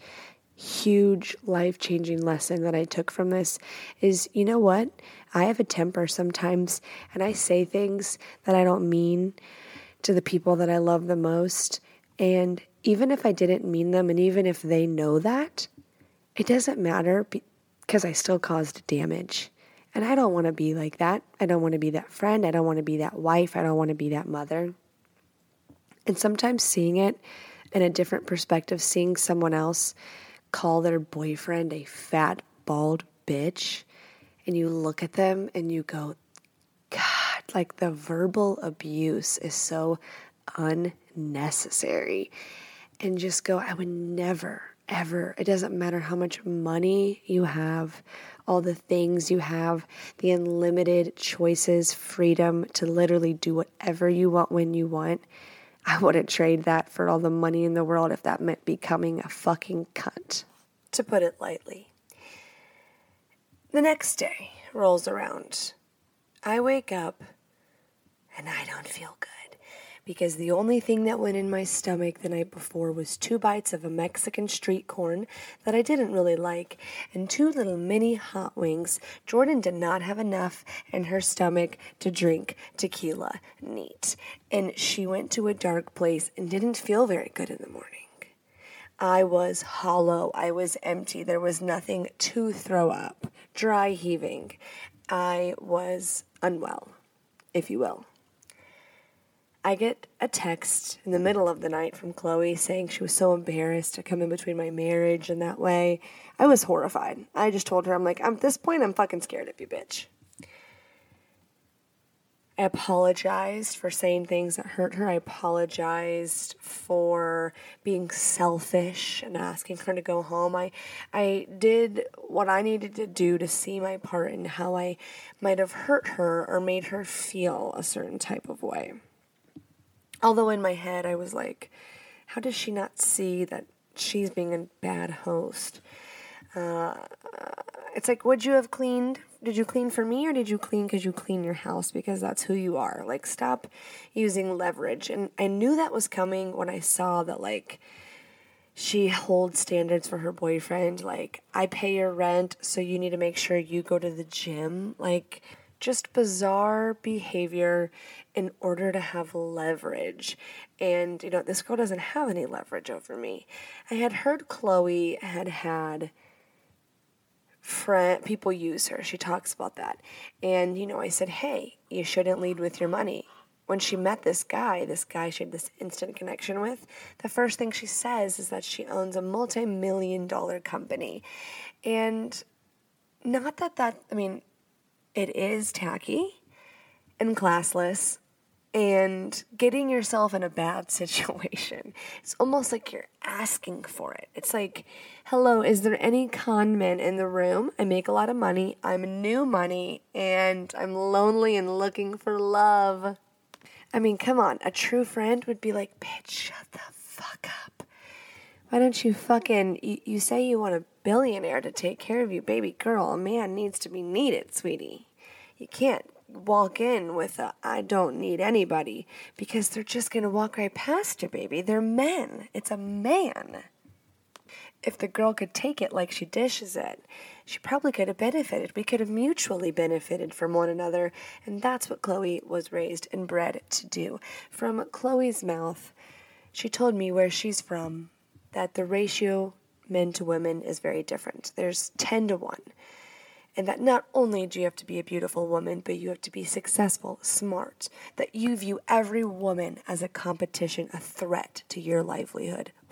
huge life-changing lesson that I took from this is you know what? I have a temper sometimes and I say things that I don't mean to the people that I love the most and even if I didn't mean them, and even if they know that, it doesn't matter because I still caused damage. And I don't want to be like that. I don't want to be that friend. I don't want to be that wife. I don't want to be that mother. And sometimes seeing it in a different perspective, seeing someone else call their boyfriend a fat, bald bitch, and you look at them and you go, God, like the verbal abuse is so unnecessary and just go, I would never, ever, it doesn't matter how much money you have, all the things you have, the unlimited choices, freedom to literally do whatever you want when you want. I wouldn't trade that for all the money in the world if that meant becoming a fucking cunt, to put it lightly. The next day rolls around. I wake up and I don't feel good because the only thing that went in my stomach the night before was two bites of a Mexican street corn that I didn't really like and two little mini hot wings. Jordyn did not have enough in her stomach to drink tequila neat, and she went to a dark place and didn't feel very good in the morning. I was hollow. I was empty. There was nothing to throw up, dry heaving. I was unwell, if you will. I get a text in the middle of the night from Chloe saying she was so embarrassed to come in between my marriage in that way. I was horrified. I just told her, I'm like, at this point, I'm fucking scared of you, bitch. I apologized for saying things that hurt her. I apologized for being selfish and asking her to go home. I I did what I needed to do to see my part in how I might have hurt her or made her feel a certain type of way. Although in my head I was like, how does she not see that she's being a bad host? Uh, it's like, would you have cleaned? Did you clean for me or did you clean because you clean your house because that's who you are? Like, stop using leverage. And I knew that was coming when I saw that, like, she holds standards for her boyfriend. Like, I pay your rent, so you need to make sure you go to the gym. Like, just bizarre behavior in order to have leverage. And, you know, this girl doesn't have any leverage over me. I had heard Chloe had had friend people use her. She talks about that. And you know, I said, "Hey, you shouldn't lead with your money." When she met this guy, this guy she had this instant connection with, the first thing she says is that she owns a multi-million dollar company. And not that that, I mean, it is tacky and classless and getting yourself in a bad situation. It's almost like you're asking for it. It's like, hello, is there any con men in the room? I make a lot of money, I'm new money, and I'm lonely and looking for love. I mean, come on, a true friend would be like, bitch, shut the fuck up. Why don't you fucking, you, you say you want a billionaire to take care of you, baby girl. A man needs to be needed, sweetie. You can't walk in with a I don't need anybody because they're just going to walk right past you, baby. They're men. It's a man. If the girl could take it like she dishes it, she probably could have benefited. We could have mutually benefited from one another, and that's what Chloe was raised and bred to do. From Chloe's mouth, she told me where she's from that the ratio men to women is very different. There's 10 to 1 and that not only do you have to be a beautiful woman, but you have to be successful, smart, that you view every woman as a competition, a threat to your livelihood.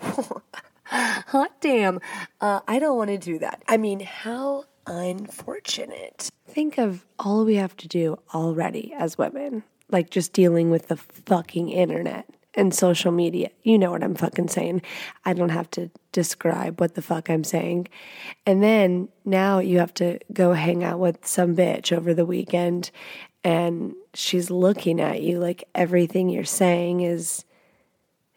Hot damn. Uh, I don't want to do that. I mean, how unfortunate. Think of all we have to do already as women, like just dealing with the fucking internet and social media. You know what I'm fucking saying. I don't have to describe what the fuck I'm saying. And then now you have to go hang out with some bitch over the weekend and she's looking at you like everything you're saying is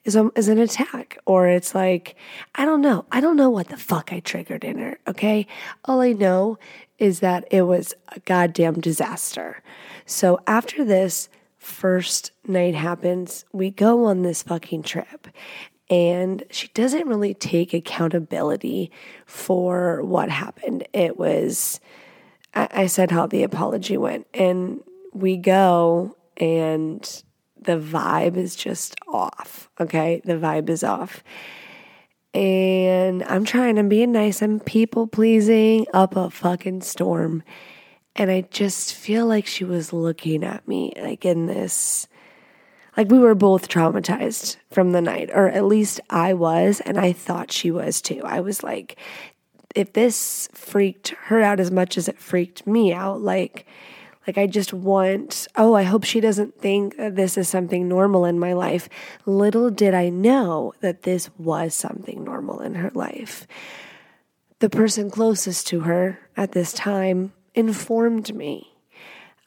is, a, is an attack or it's like I don't know. I don't know what the fuck I triggered in her, okay? All I know is that it was a goddamn disaster. So after this, first night happens, we go on this fucking trip. And she doesn't really take accountability for what happened. It was, I, I said how the apology went. And we go, and the vibe is just off. Okay. The vibe is off. And I'm trying to be nice and people pleasing up a fucking storm. And I just feel like she was looking at me like in this, like we were both traumatized from the night, or at least I was, and I thought she was too. I was like, if this freaked her out as much as it freaked me out, like, like I just want, oh, I hope she doesn't think this is something normal in my life. Little did I know that this was something normal in her life. The person closest to her at this time informed me.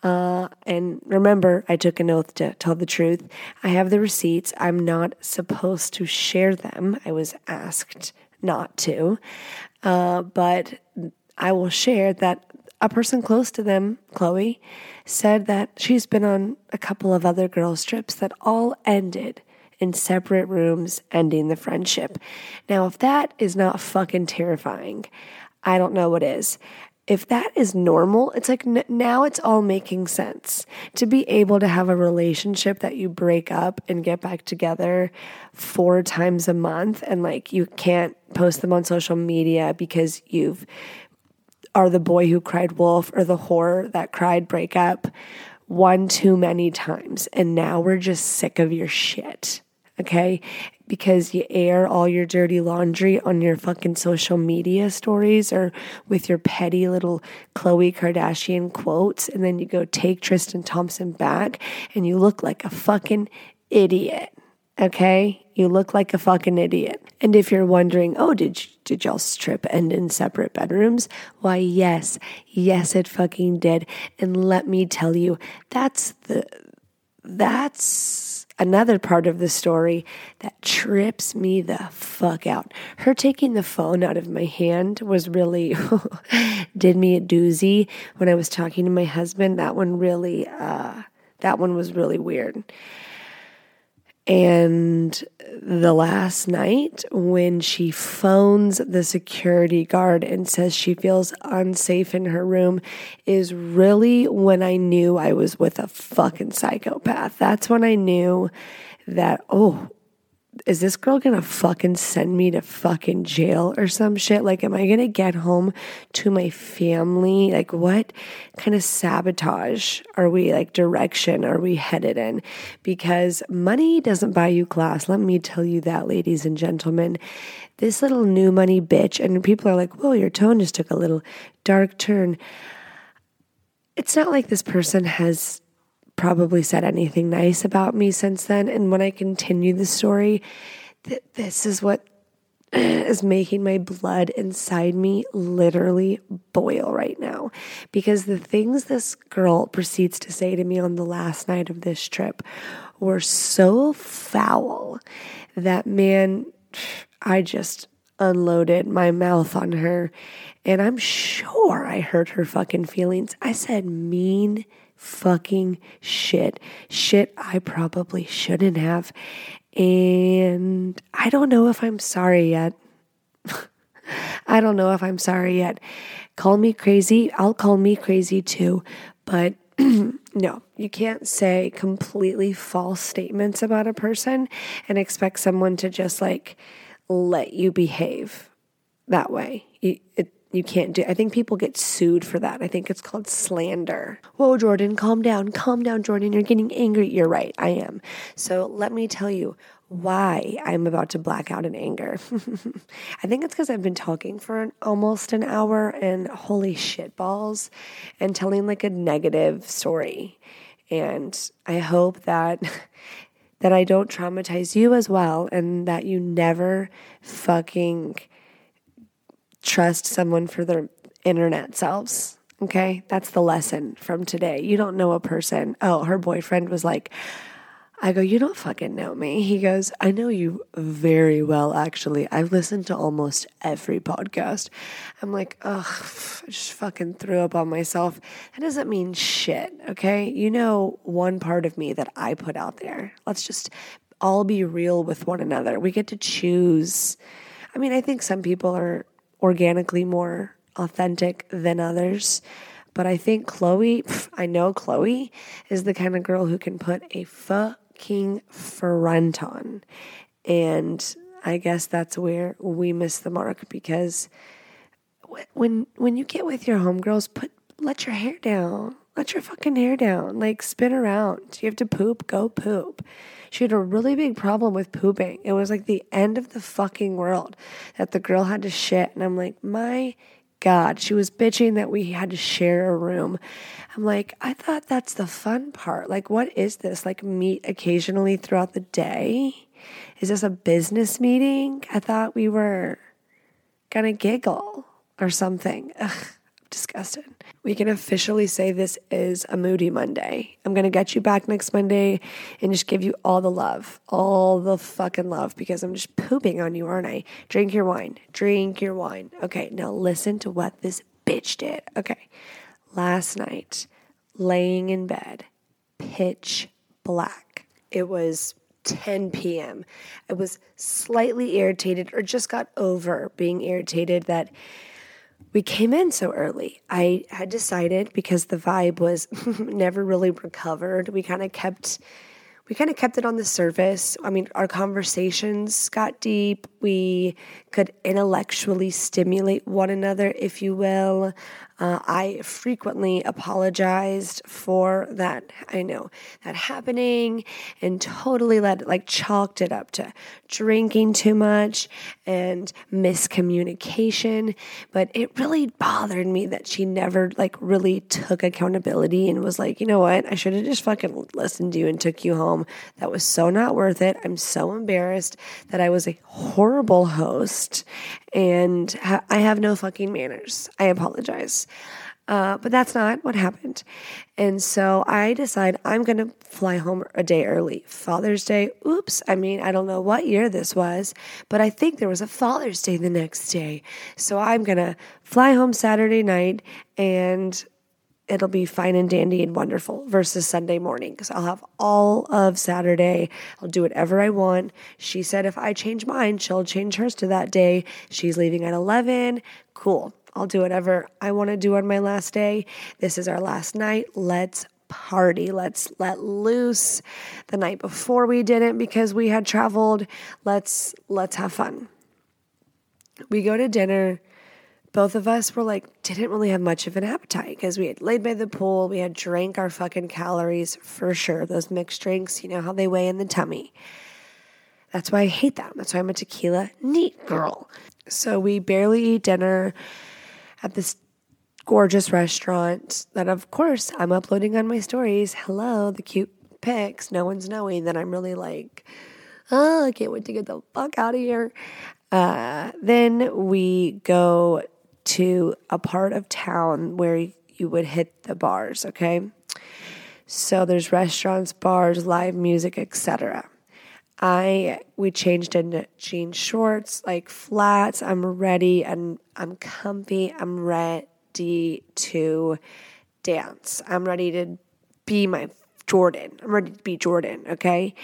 Uh, and remember, I took an oath to tell the truth. I have the receipts. I'm not supposed to share them. I was asked not to. Uh, but I will share that a person close to them, Chloe, said that she's been on a couple of other girls' trips that all ended in separate rooms, ending the friendship. Now, if that is not fucking terrifying, I don't know what is if that is normal, it's like n- now it's all making sense. To be able to have a relationship that you break up and get back together four times a month and like you can't post them on social media because you've are the boy who cried wolf or the whore that cried breakup one too many times. And now we're just sick of your shit. Okay. Because you air all your dirty laundry on your fucking social media stories or with your petty little Khloe Kardashian quotes. And then you go take Tristan Thompson back and you look like a fucking idiot. Okay? You look like a fucking idiot. And if you're wondering, oh, did did y'all's trip end in separate bedrooms? Why, yes, yes, it fucking did. And let me tell you, that's the that's another part of the story that trips me the fuck out. Her taking the phone out of my hand was really did me a doozy when I was talking to my husband. That one really uh that one was really weird. And the last night, when she phones the security guard and says she feels unsafe in her room, is really when I knew I was with a fucking psychopath. That's when I knew that, oh, is this girl gonna fucking send me to fucking jail or some shit? Like, am I gonna get home to my family? Like, what kind of sabotage are we, like, direction are we headed in? Because money doesn't buy you class. Let me tell you that, ladies and gentlemen. This little new money bitch, and people are like, whoa, your tone just took a little dark turn. It's not like this person has probably said anything nice about me since then. And when I continue the story, th- this is what is making my blood inside me literally boil right now. Because the things this girl proceeds to say to me on the last night of this trip were so foul that, man, I just unloaded my mouth on her. And I'm sure I hurt her fucking feelings. I said mean fucking shit. Shit I probably shouldn't have. And I don't know if I'm sorry yet. I don't know if I'm sorry yet. Call me crazy. I'll call me crazy too. But no, you can't say completely false statements about a person and expect someone to just like let you behave that way. it, you can't do. I think people get sued for that. I think it's called slander. Whoa, Jordyn, calm down. Calm down, Jordyn. You're getting angry. You're right. I am. So let me tell you why I'm about to black out in anger. I think it's because I've been talking for an, almost an hour and holy shit balls and telling like a negative story. And I hope that that I don't traumatize you as well and that you never fucking trust someone for their internet selves. Okay. That's the lesson from today. You don't know a person. Oh, her boyfriend was like, I go, You don't fucking know me. He goes, I know you very well, actually. I've listened to almost every podcast. I'm like, Ugh, I just fucking threw up on myself. That doesn't mean shit, okay? You know, one part of me that I put out there. Let's just all be real with one another. We get to choose. I mean, I think some people are organically more authentic than others. But I think Chloe, I know Chloe is the kind of girl who can put a fucking front on. And I guess that's where we miss the mark because when when you get with your homegirls, put let your hair down. Let your fucking hair down. Like spin around. You have to poop, go poop. She had a really big problem with pooping. It was like the end of the fucking world that the girl had to shit. And I'm like, my God, she was bitching that we had to share a room. I'm like, I thought that's the fun part. Like, what is this? Like, meet occasionally throughout the day? Is this a business meeting? I thought we were gonna giggle or something. Ugh disgusted. We can officially say this is a moody Monday. I'm going to get you back next Monday and just give you all the love, all the fucking love because I'm just pooping on you, aren't I? Drink your wine. Drink your wine. Okay, now listen to what this bitch did. Okay. Last night, laying in bed, pitch black. It was 10 p.m. I was slightly irritated or just got over being irritated that we came in so early. I had decided because the vibe was never really recovered. We kind of kept we kind of kept it on the surface. I mean, our conversations got deep. We could intellectually stimulate one another, if you will. Uh, I frequently apologized for that, I know, that happening and totally let like chalked it up to drinking too much and miscommunication. But it really bothered me that she never like really took accountability and was like, you know what, I should have just fucking listened to you and took you home. That was so not worth it. I'm so embarrassed that I was a horrible host and ha- I have no fucking manners. I apologize. Uh, but that's not what happened. And so I decide I'm going to fly home a day early. Father's Day, oops. I mean, I don't know what year this was, but I think there was a Father's Day the next day. So I'm going to fly home Saturday night and it'll be fine and dandy and wonderful versus Sunday morning because I'll have all of Saturday. I'll do whatever I want. She said if I change mine, she'll change hers to that day. She's leaving at 11. Cool. I'll do whatever I want to do on my last day. This is our last night. Let's party. Let's let loose. The night before we didn't because we had traveled. Let's let's have fun. We go to dinner both of us were like, didn't really have much of an appetite because we had laid by the pool. We had drank our fucking calories for sure. Those mixed drinks, you know how they weigh in the tummy. That's why I hate them. That's why I'm a tequila neat girl. So we barely eat dinner at this gorgeous restaurant that, of course, I'm uploading on my stories. Hello, the cute pics. No one's knowing that I'm really like, oh, I can't wait to get the fuck out of here. Uh, then we go to a part of town where you would hit the bars, okay? So there's restaurants, bars, live music, etc. I we changed into jean shorts, like flats. I'm ready and I'm comfy. I'm ready to dance. I'm ready to be my Jordyn. I'm ready to be Jordyn, okay?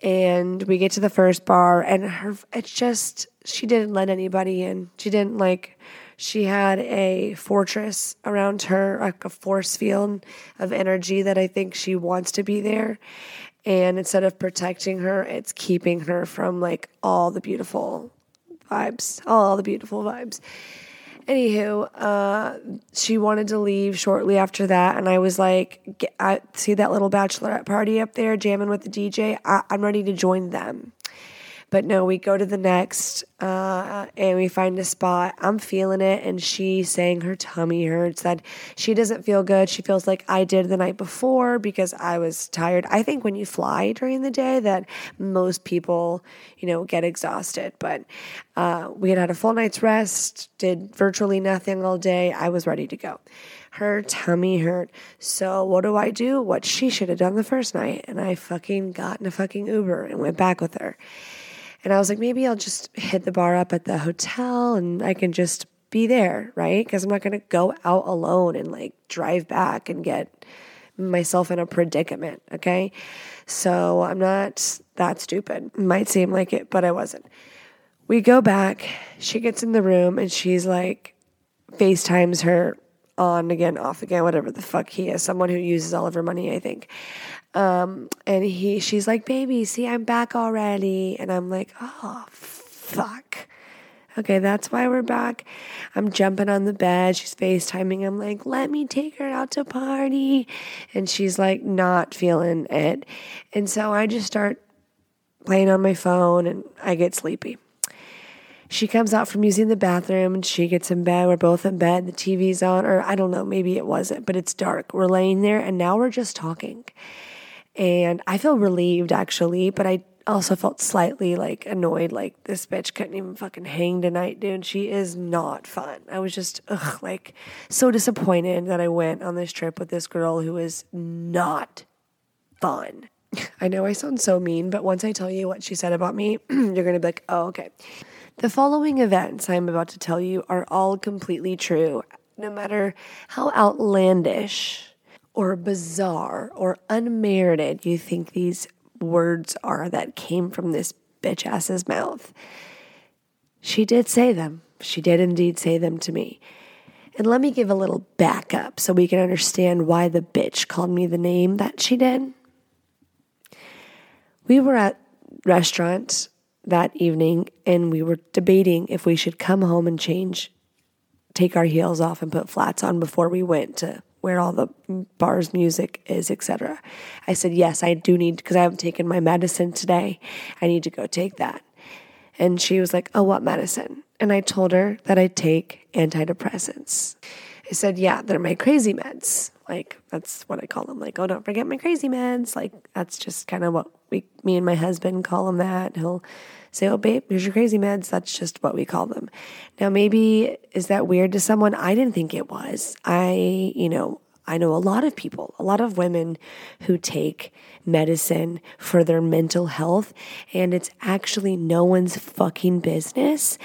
And we get to the first bar and her it's just she didn't let anybody in. She didn't like she had a fortress around her, like a force field of energy that I think she wants to be there. And instead of protecting her, it's keeping her from like all the beautiful vibes, all the beautiful vibes. Anywho, uh, she wanted to leave shortly after that, and I was like, I see that little bachelorette party up there jamming with the DJ. I, I'm ready to join them. But no, we go to the next uh, and we find a spot. I'm feeling it, and she's saying her tummy hurts, that she doesn't feel good. She feels like I did the night before because I was tired. I think when you fly during the day, that most people, you know, get exhausted. But uh, we had had a full night's rest, did virtually nothing all day. I was ready to go her tummy hurt. So what do I do? What she should have done the first night. And I fucking got in a fucking Uber and went back with her. And I was like, maybe I'll just hit the bar up at the hotel and I can just be there, right? Because I'm not going to go out alone and like drive back and get myself in a predicament, okay? So I'm not that stupid. Might seem like it, but I wasn't. We go back. She gets in the room and she's like, FaceTimes her on again, off again, whatever the fuck he is. Someone who uses all of her money, I think. Um, and he, she's like, baby, see, I'm back already. And I'm like, oh, fuck. Okay, that's why we're back. I'm jumping on the bed. She's FaceTiming. I'm like, let me take her out to party. And she's like, not feeling it. And so I just start playing on my phone and I get sleepy. She comes out from using the bathroom and she gets in bed. We're both in bed. The TV's on, or I don't know, maybe it wasn't, but it's dark. We're laying there and now we're just talking. And I feel relieved actually, but I also felt slightly like annoyed. Like this bitch couldn't even fucking hang tonight, dude. She is not fun. I was just ugh, like so disappointed that I went on this trip with this girl who is not fun. I know I sound so mean, but once I tell you what she said about me, you're gonna be like, oh, okay. The following events I'm about to tell you are all completely true, no matter how outlandish or bizarre or unmerited you think these words are that came from this bitch ass's mouth. She did say them. She did indeed say them to me. And let me give a little backup so we can understand why the bitch called me the name that she did. We were at restaurant that evening and we were debating if we should come home and change take our heels off and put flats on before we went to where all the bars music is etc i said yes i do need because i haven't taken my medicine today. I need to go take that. And she was like oh what medicine? And i told her that i take antidepressants. I said yeah they're my crazy meds. Like that's what i call them. Like oh don't forget my crazy meds. Like that's just kind of what we me and my husband call them that. He'll say, Oh, babe, here's your crazy meds. That's just what we call them. Now, maybe is that weird to someone? I didn't think it was. I, you know, I know a lot of people, a lot of women who take medicine for their mental health, and it's actually no one's fucking business.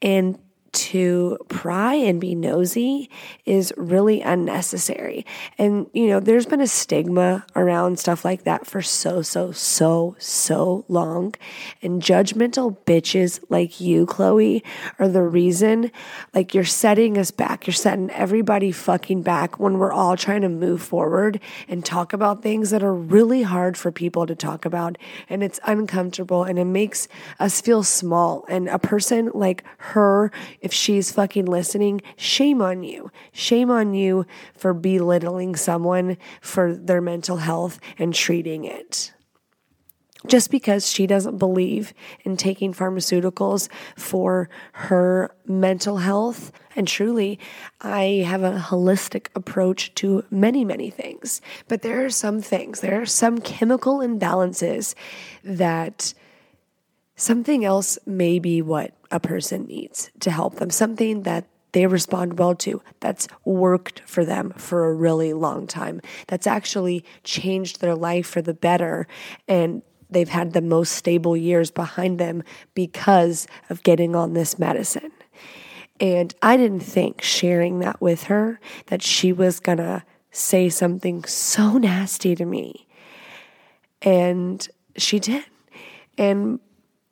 And to pry and be nosy is really unnecessary. And, you know, there's been a stigma around stuff like that for so, so, so, so long. And judgmental bitches like you, Chloe, are the reason, like, you're setting us back. You're setting everybody fucking back when we're all trying to move forward and talk about things that are really hard for people to talk about. And it's uncomfortable and it makes us feel small. And a person like her, if she's fucking listening, shame on you. Shame on you for belittling someone for their mental health and treating it. Just because she doesn't believe in taking pharmaceuticals for her mental health. And truly, I have a holistic approach to many, many things. But there are some things, there are some chemical imbalances that something else may be what a person needs to help them, something that they respond well to, that's worked for them for a really long time, that's actually changed their life for the better. And they've had the most stable years behind them because of getting on this medicine. And I didn't think sharing that with her that she was gonna say something so nasty to me. And she did. And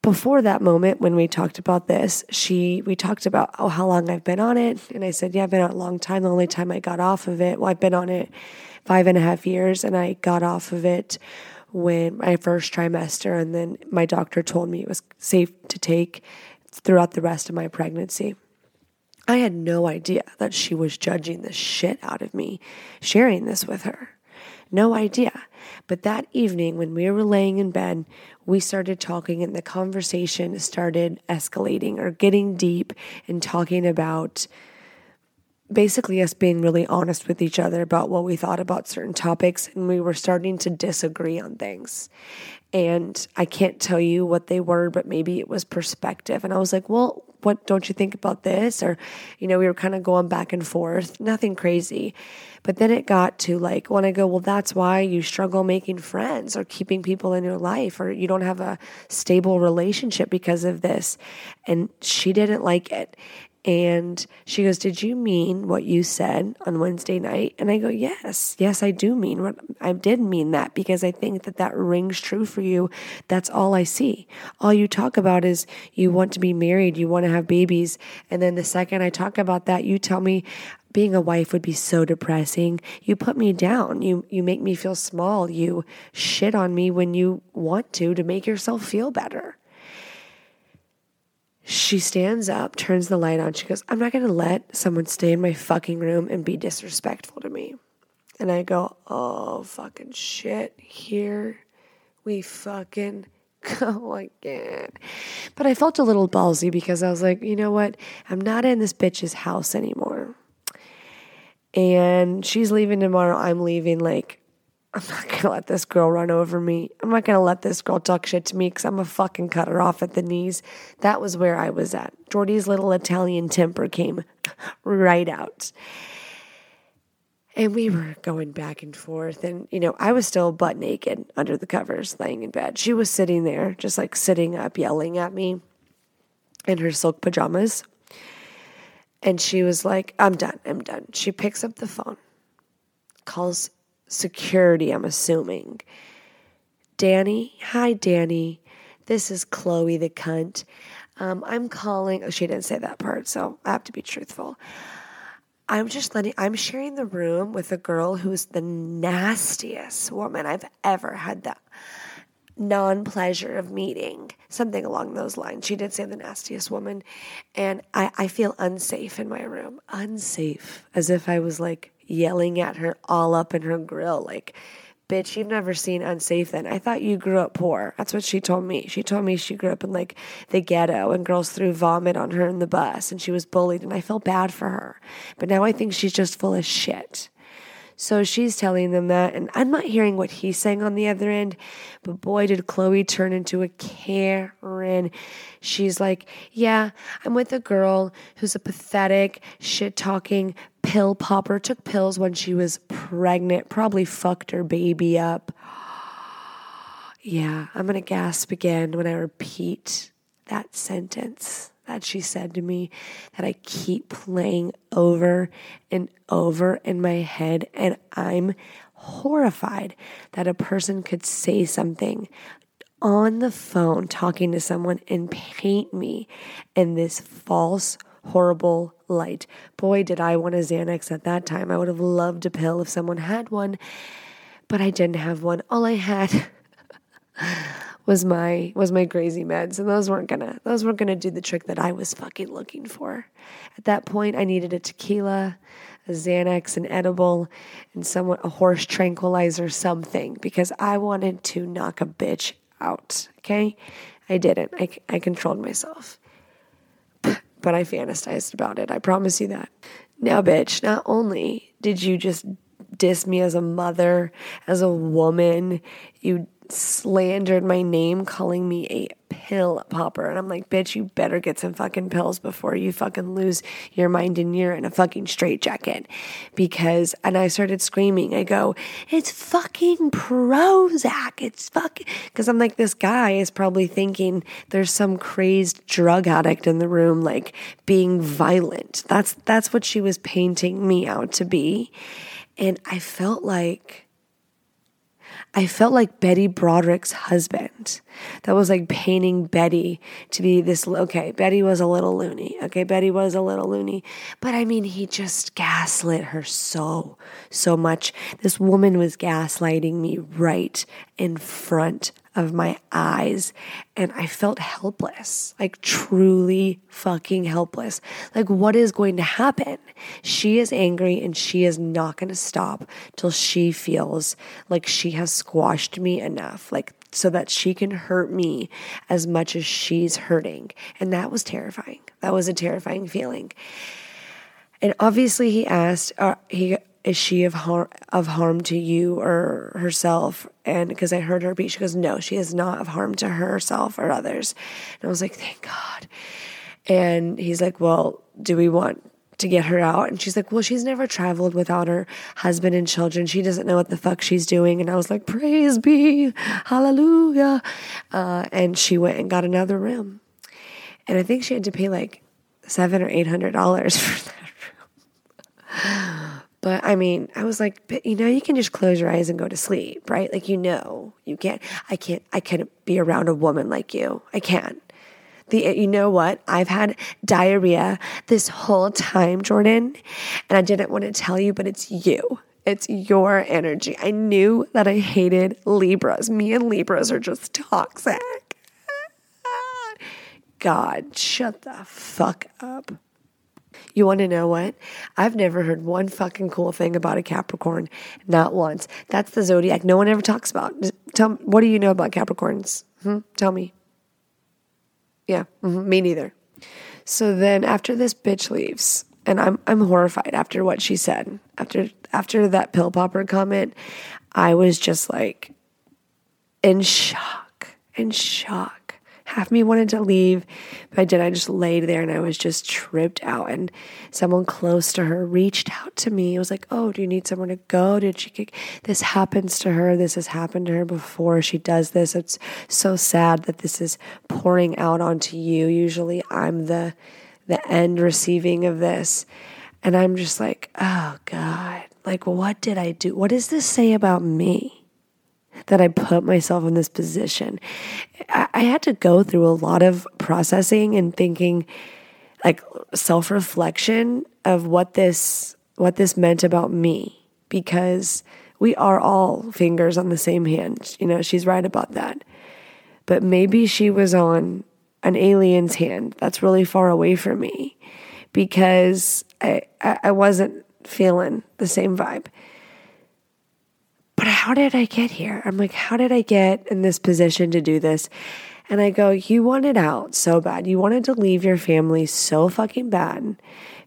before that moment when we talked about this, she we talked about oh how long I've been on it, and I said yeah I've been on a long time. The only time I got off of it, well I've been on it five and a half years, and I got off of it when my first trimester, and then my doctor told me it was safe to take throughout the rest of my pregnancy. I had no idea that she was judging the shit out of me sharing this with her. No idea. But that evening, when we were laying in bed, we started talking, and the conversation started escalating or getting deep and talking about basically us being really honest with each other about what we thought about certain topics. And we were starting to disagree on things. And I can't tell you what they were, but maybe it was perspective. And I was like, well, what don't you think about this? Or, you know, we were kind of going back and forth, nothing crazy. But then it got to like when I go, well, that's why you struggle making friends or keeping people in your life, or you don't have a stable relationship because of this. And she didn't like it. And she goes, Did you mean what you said on Wednesday night? And I go, Yes, yes, I do mean what I did mean that because I think that that rings true for you. That's all I see. All you talk about is you want to be married, you want to have babies. And then the second I talk about that, you tell me, being a wife would be so depressing. You put me down. You you make me feel small. You shit on me when you want to to make yourself feel better. She stands up, turns the light on. She goes, I'm not going to let someone stay in my fucking room and be disrespectful to me. And I go, Oh, fucking shit. Here we fucking go again. But I felt a little ballsy because I was like, you know what? I'm not in this bitch's house anymore. And she's leaving tomorrow. I'm leaving like I'm not gonna let this girl run over me. I'm not gonna let this girl talk shit to me because I'm gonna fucking cut her off at the knees. That was where I was at. Jordy's little Italian temper came right out. And we were going back and forth. And, you know, I was still butt naked under the covers, laying in bed. She was sitting there, just like sitting up, yelling at me in her silk pajamas. And she was like, I'm done. I'm done. She picks up the phone, calls security, I'm assuming. Danny, hi, Danny. This is Chloe the cunt. Um, I'm calling. Oh, she didn't say that part, so I have to be truthful. I'm just letting, I'm sharing the room with a girl who's the nastiest woman I've ever had the non pleasure of meeting. something along those lines. She did say the nastiest woman. And I, I feel unsafe in my room. Unsafe. As if I was like yelling at her all up in her grill. Like, bitch, you've never seen unsafe then. I thought you grew up poor. That's what she told me. She told me she grew up in like the ghetto and girls threw vomit on her in the bus and she was bullied and I felt bad for her. But now I think she's just full of shit. So she's telling them that, and I'm not hearing what he's saying on the other end, but boy, did Chloe turn into a Karen. She's like, Yeah, I'm with a girl who's a pathetic, shit talking pill popper, took pills when she was pregnant, probably fucked her baby up. Yeah, I'm gonna gasp again when I repeat that sentence that she said to me that I keep playing over and over in my head. And I'm horrified that a person could say something on the phone talking to someone and paint me in this false, horrible light. Boy, did I want a Xanax at that time. I would have loved a pill if someone had one, but I didn't have one. All I had was my was my crazy meds and those weren't gonna those weren't gonna do the trick that I was fucking looking for. At that point I needed a tequila, a Xanax, an edible, and somewhat a horse tranquilizer, something, because I wanted to knock a bitch out. Okay? I didn't. I, I controlled myself. But I fantasized about it. I promise you that. Now, bitch, not only did you just diss me as a mother, as a woman, you slandered my name calling me a pill popper. And I'm like, bitch, you better get some fucking pills before you fucking lose your mind and you're in a fucking straitjacket. Because, and I started screaming. I go, it's fucking Prozac. It's fucking, because I'm like, this guy is probably thinking there's some crazed drug addict in the room, like being violent. That's, that's what she was painting me out to be. And I felt like, I felt like Betty Broderick's husband. That was like painting Betty to be this. Okay, Betty was a little loony. Okay, Betty was a little loony. But I mean, he just gaslit her so, so much. This woman was gaslighting me right in front of my eyes and I felt helpless, like truly fucking helpless. Like, what is going to happen? She is angry and she is not going to stop till she feels like she has squashed me enough, like so that she can hurt me as much as she's hurting. And that was terrifying. That was a terrifying feeling. And obviously, he asked, uh, he is she of harm of harm to you or herself? And because I heard her beat, she goes, no, she is not of harm to herself or others. And I was like, thank God. And he's like, well, do we want to get her out? And she's like, well, she's never traveled without her husband and children. She doesn't know what the fuck she's doing. And I was like, praise be, hallelujah. Uh, and she went and got another room. And I think she had to pay like seven or eight hundred dollars for that room. But I mean, I was like, but you know, you can just close your eyes and go to sleep, right? Like, you know, you can't, I can't, I can't be around a woman like you. I can't. The, eh, you know what? I've had diarrhea this whole time, Jordyn, and I didn't want to tell you, but it's you. It's your energy. I knew that I hated Libras. Me and Libras are just toxic. God, shut the fuck up. You want to know what? I've never heard one fucking cool thing about a Capricorn, not once. That's the zodiac no one ever talks about. tell what do you know about Capricorns? Hmm? Tell me. Yeah, mm-hmm, me neither. So then after this bitch leaves, and I'm I'm horrified after what she said. After after that pill popper comment, I was just like in shock, in shock half me wanted to leave, but I did. I just laid there and I was just tripped out. And someone close to her reached out to me. It was like, "Oh, do you need somewhere to go? Did she? This happens to her. This has happened to her before. She does this. It's so sad that this is pouring out onto you. Usually, I'm the the end receiving of this." And I'm just like, oh God, like, what did I do? What does this say about me? That I put myself in this position. I, I had to go through a lot of processing and thinking, like self reflection of what this what this meant about me because we are all fingers on the same hand. You know, she's right about that. but maybe she was on an alien's hand that's really far away from me because I, I, I wasn't feeling the same vibe. But how did I get here? I'm like, how did I get in this position to do this? And I go, you wanted out so bad. You wanted to leave your family so fucking bad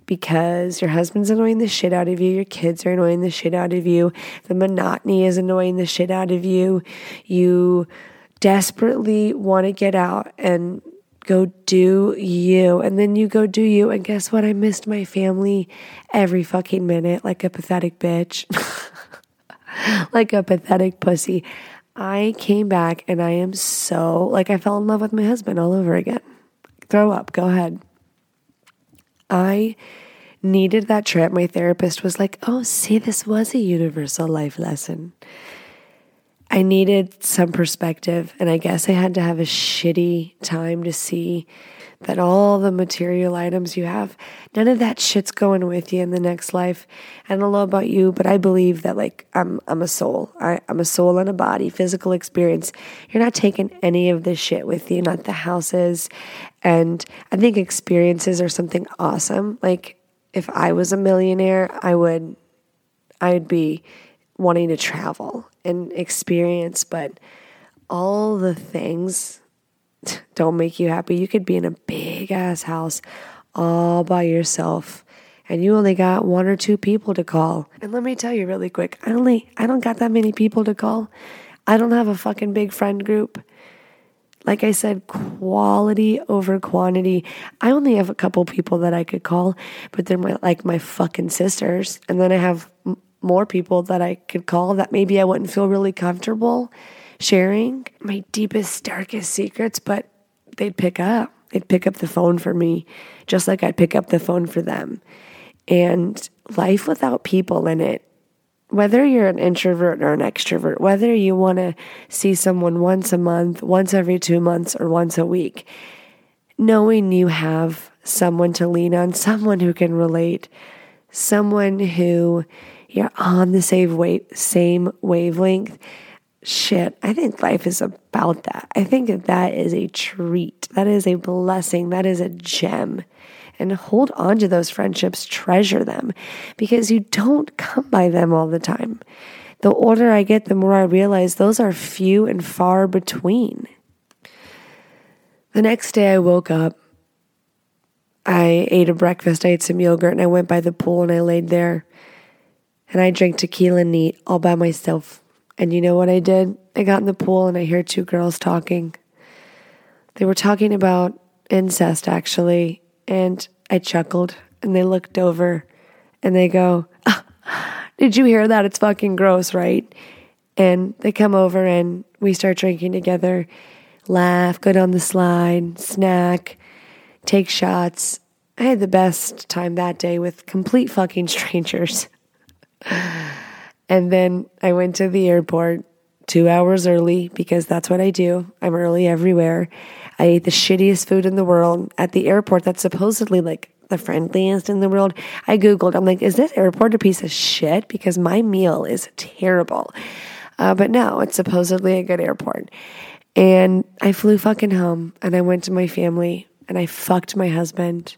because your husband's annoying the shit out of you, your kids are annoying the shit out of you, the monotony is annoying the shit out of you. You desperately want to get out and go do you. And then you go do you. And guess what? I missed my family every fucking minute like a pathetic bitch. like a pathetic pussy. I came back and I am so like I fell in love with my husband all over again. Throw up, go ahead. I needed that trip. My therapist was like, Oh, see, this was a universal life lesson. I needed some perspective, and I guess I had to have a shitty time to see that all the material items you have, none of that shit's going with you in the next life. And I don't know about you, but I believe that like I'm I'm a soul. I, I'm a soul and a body, physical experience. You're not taking any of this shit with you, not the houses. And I think experiences are something awesome. Like if I was a millionaire, I would I'd be wanting to travel and experience, but all the things don't make you happy. You could be in a big ass house all by yourself and you only got one or two people to call. And let me tell you really quick, I only I don't got that many people to call. I don't have a fucking big friend group. Like I said, quality over quantity. I only have a couple people that I could call, but they're my like my fucking sisters. And then I have more people that I could call that maybe I wouldn't feel really comfortable sharing my deepest, darkest secrets, but they'd pick up. They'd pick up the phone for me, just like I'd pick up the phone for them. And life without people in it, whether you're an introvert or an extrovert, whether you want to see someone once a month, once every two months, or once a week, knowing you have someone to lean on, someone who can relate, someone who you're on the same wave, same wavelength. Shit, I think life is about that. I think that is a treat. That is a blessing. That is a gem. And hold on to those friendships, treasure them because you don't come by them all the time. The older I get, the more I realize those are few and far between. The next day I woke up. I ate a breakfast, I ate some yogurt, and I went by the pool and I laid there and I drank tequila neat all by myself. And you know what I did? I got in the pool and I hear two girls talking. They were talking about incest, actually, and I chuckled and they looked over and they go, Did you hear that? It's fucking gross, right? And they come over and we start drinking together, laugh, go down the slide, snack, take shots. I had the best time that day with complete fucking strangers. And then I went to the airport two hours early because that's what I do. I'm early everywhere. I ate the shittiest food in the world at the airport that's supposedly like the friendliest in the world. I Googled, I'm like, is this airport a piece of shit? Because my meal is terrible. Uh, but no, it's supposedly a good airport. And I flew fucking home and I went to my family and I fucked my husband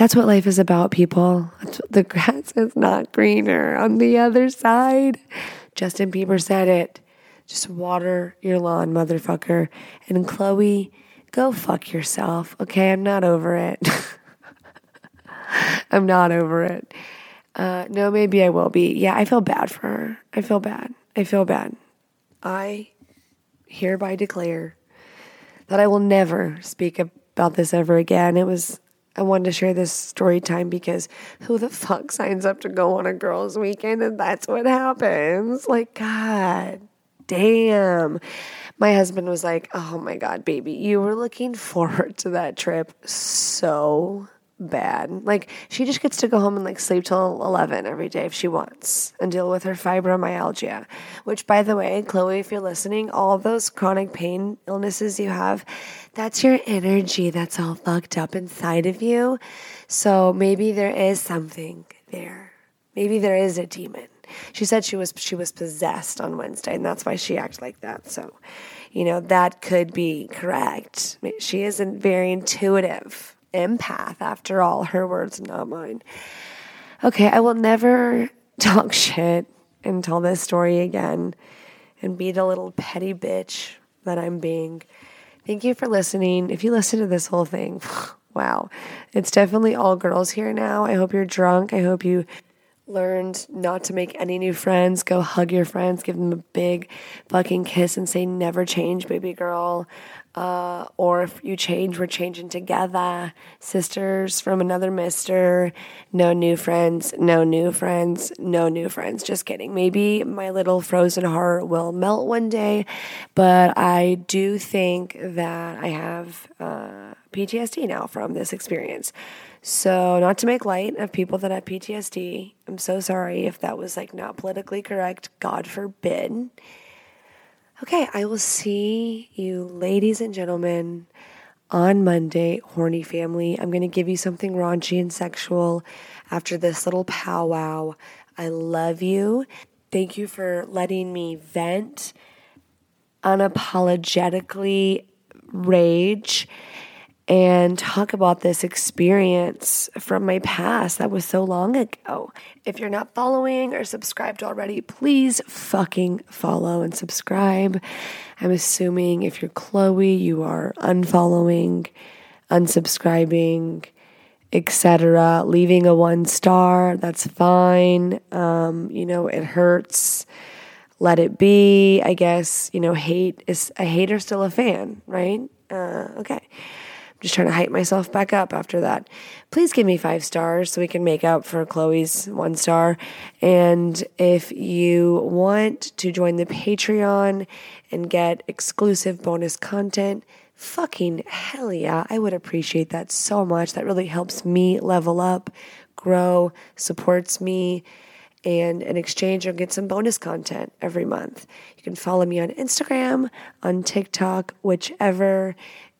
that's what life is about, people. The grass is not greener on the other side. Justin Bieber said it. Just water your lawn, motherfucker. And Chloe, go fuck yourself, okay? I'm not over it. I'm not over it. Uh, no, maybe I will be. Yeah, I feel bad for her. I feel bad. I feel bad. I hereby declare that I will never speak about this ever again. It was I wanted to share this story time because who the fuck signs up to go on a girls' weekend and that's what happens? Like, God damn. My husband was like, Oh my God, baby, you were looking forward to that trip so bad. Like she just gets to go home and like sleep till 11 every day if she wants and deal with her fibromyalgia, which by the way, Chloe, if you're listening, all those chronic pain illnesses you have, that's your energy that's all fucked up inside of you. So maybe there is something there. Maybe there is a demon. She said she was she was possessed on Wednesday and that's why she acted like that. So you know, that could be correct. She isn't very intuitive empath after all, her words, not mine. Okay, I will never talk shit and tell this story again and be the little petty bitch that I'm being. Thank you for listening. If you listen to this whole thing, wow, it's definitely all girls here now. I hope you're drunk. I hope you learned not to make any new friends. Go hug your friends, give them a big fucking kiss, and say, never change, baby girl. Uh, or if you change, we're changing together. Sisters from another mister. No new friends. No new friends. No new friends. Just kidding. Maybe my little frozen heart will melt one day, but I do think that I have uh, PTSD now from this experience. So, not to make light of people that have PTSD, I'm so sorry if that was like not politically correct. God forbid. Okay, I will see you, ladies and gentlemen, on Monday, horny family. I'm going to give you something raunchy and sexual after this little powwow. I love you. Thank you for letting me vent unapologetically rage and talk about this experience from my past that was so long ago. If you're not following or subscribed already, please fucking follow and subscribe. I'm assuming if you're Chloe, you are unfollowing, unsubscribing, etc. Leaving a one star, that's fine. Um, you know, it hurts. Let it be. I guess, you know, hate is a hater still a fan, right? Uh, okay just trying to hype myself back up after that. Please give me five stars so we can make up for Chloe's one star. And if you want to join the Patreon and get exclusive bonus content, fucking hell yeah, I would appreciate that so much. That really helps me level up, grow, supports me. And in exchange, you'll get some bonus content every month. You can follow me on Instagram, on TikTok, whichever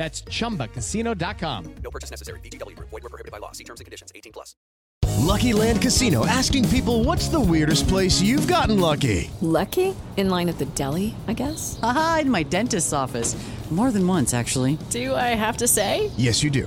That's ChumbaCasino.com. No purchase necessary. VGW. Void were prohibited by law. See terms and conditions. 18 plus. Lucky Land Casino. Asking people, what's the weirdest place you've gotten lucky? Lucky? In line at the deli, I guess? Aha, in my dentist's office. More than once, actually. Do I have to say? Yes, you do.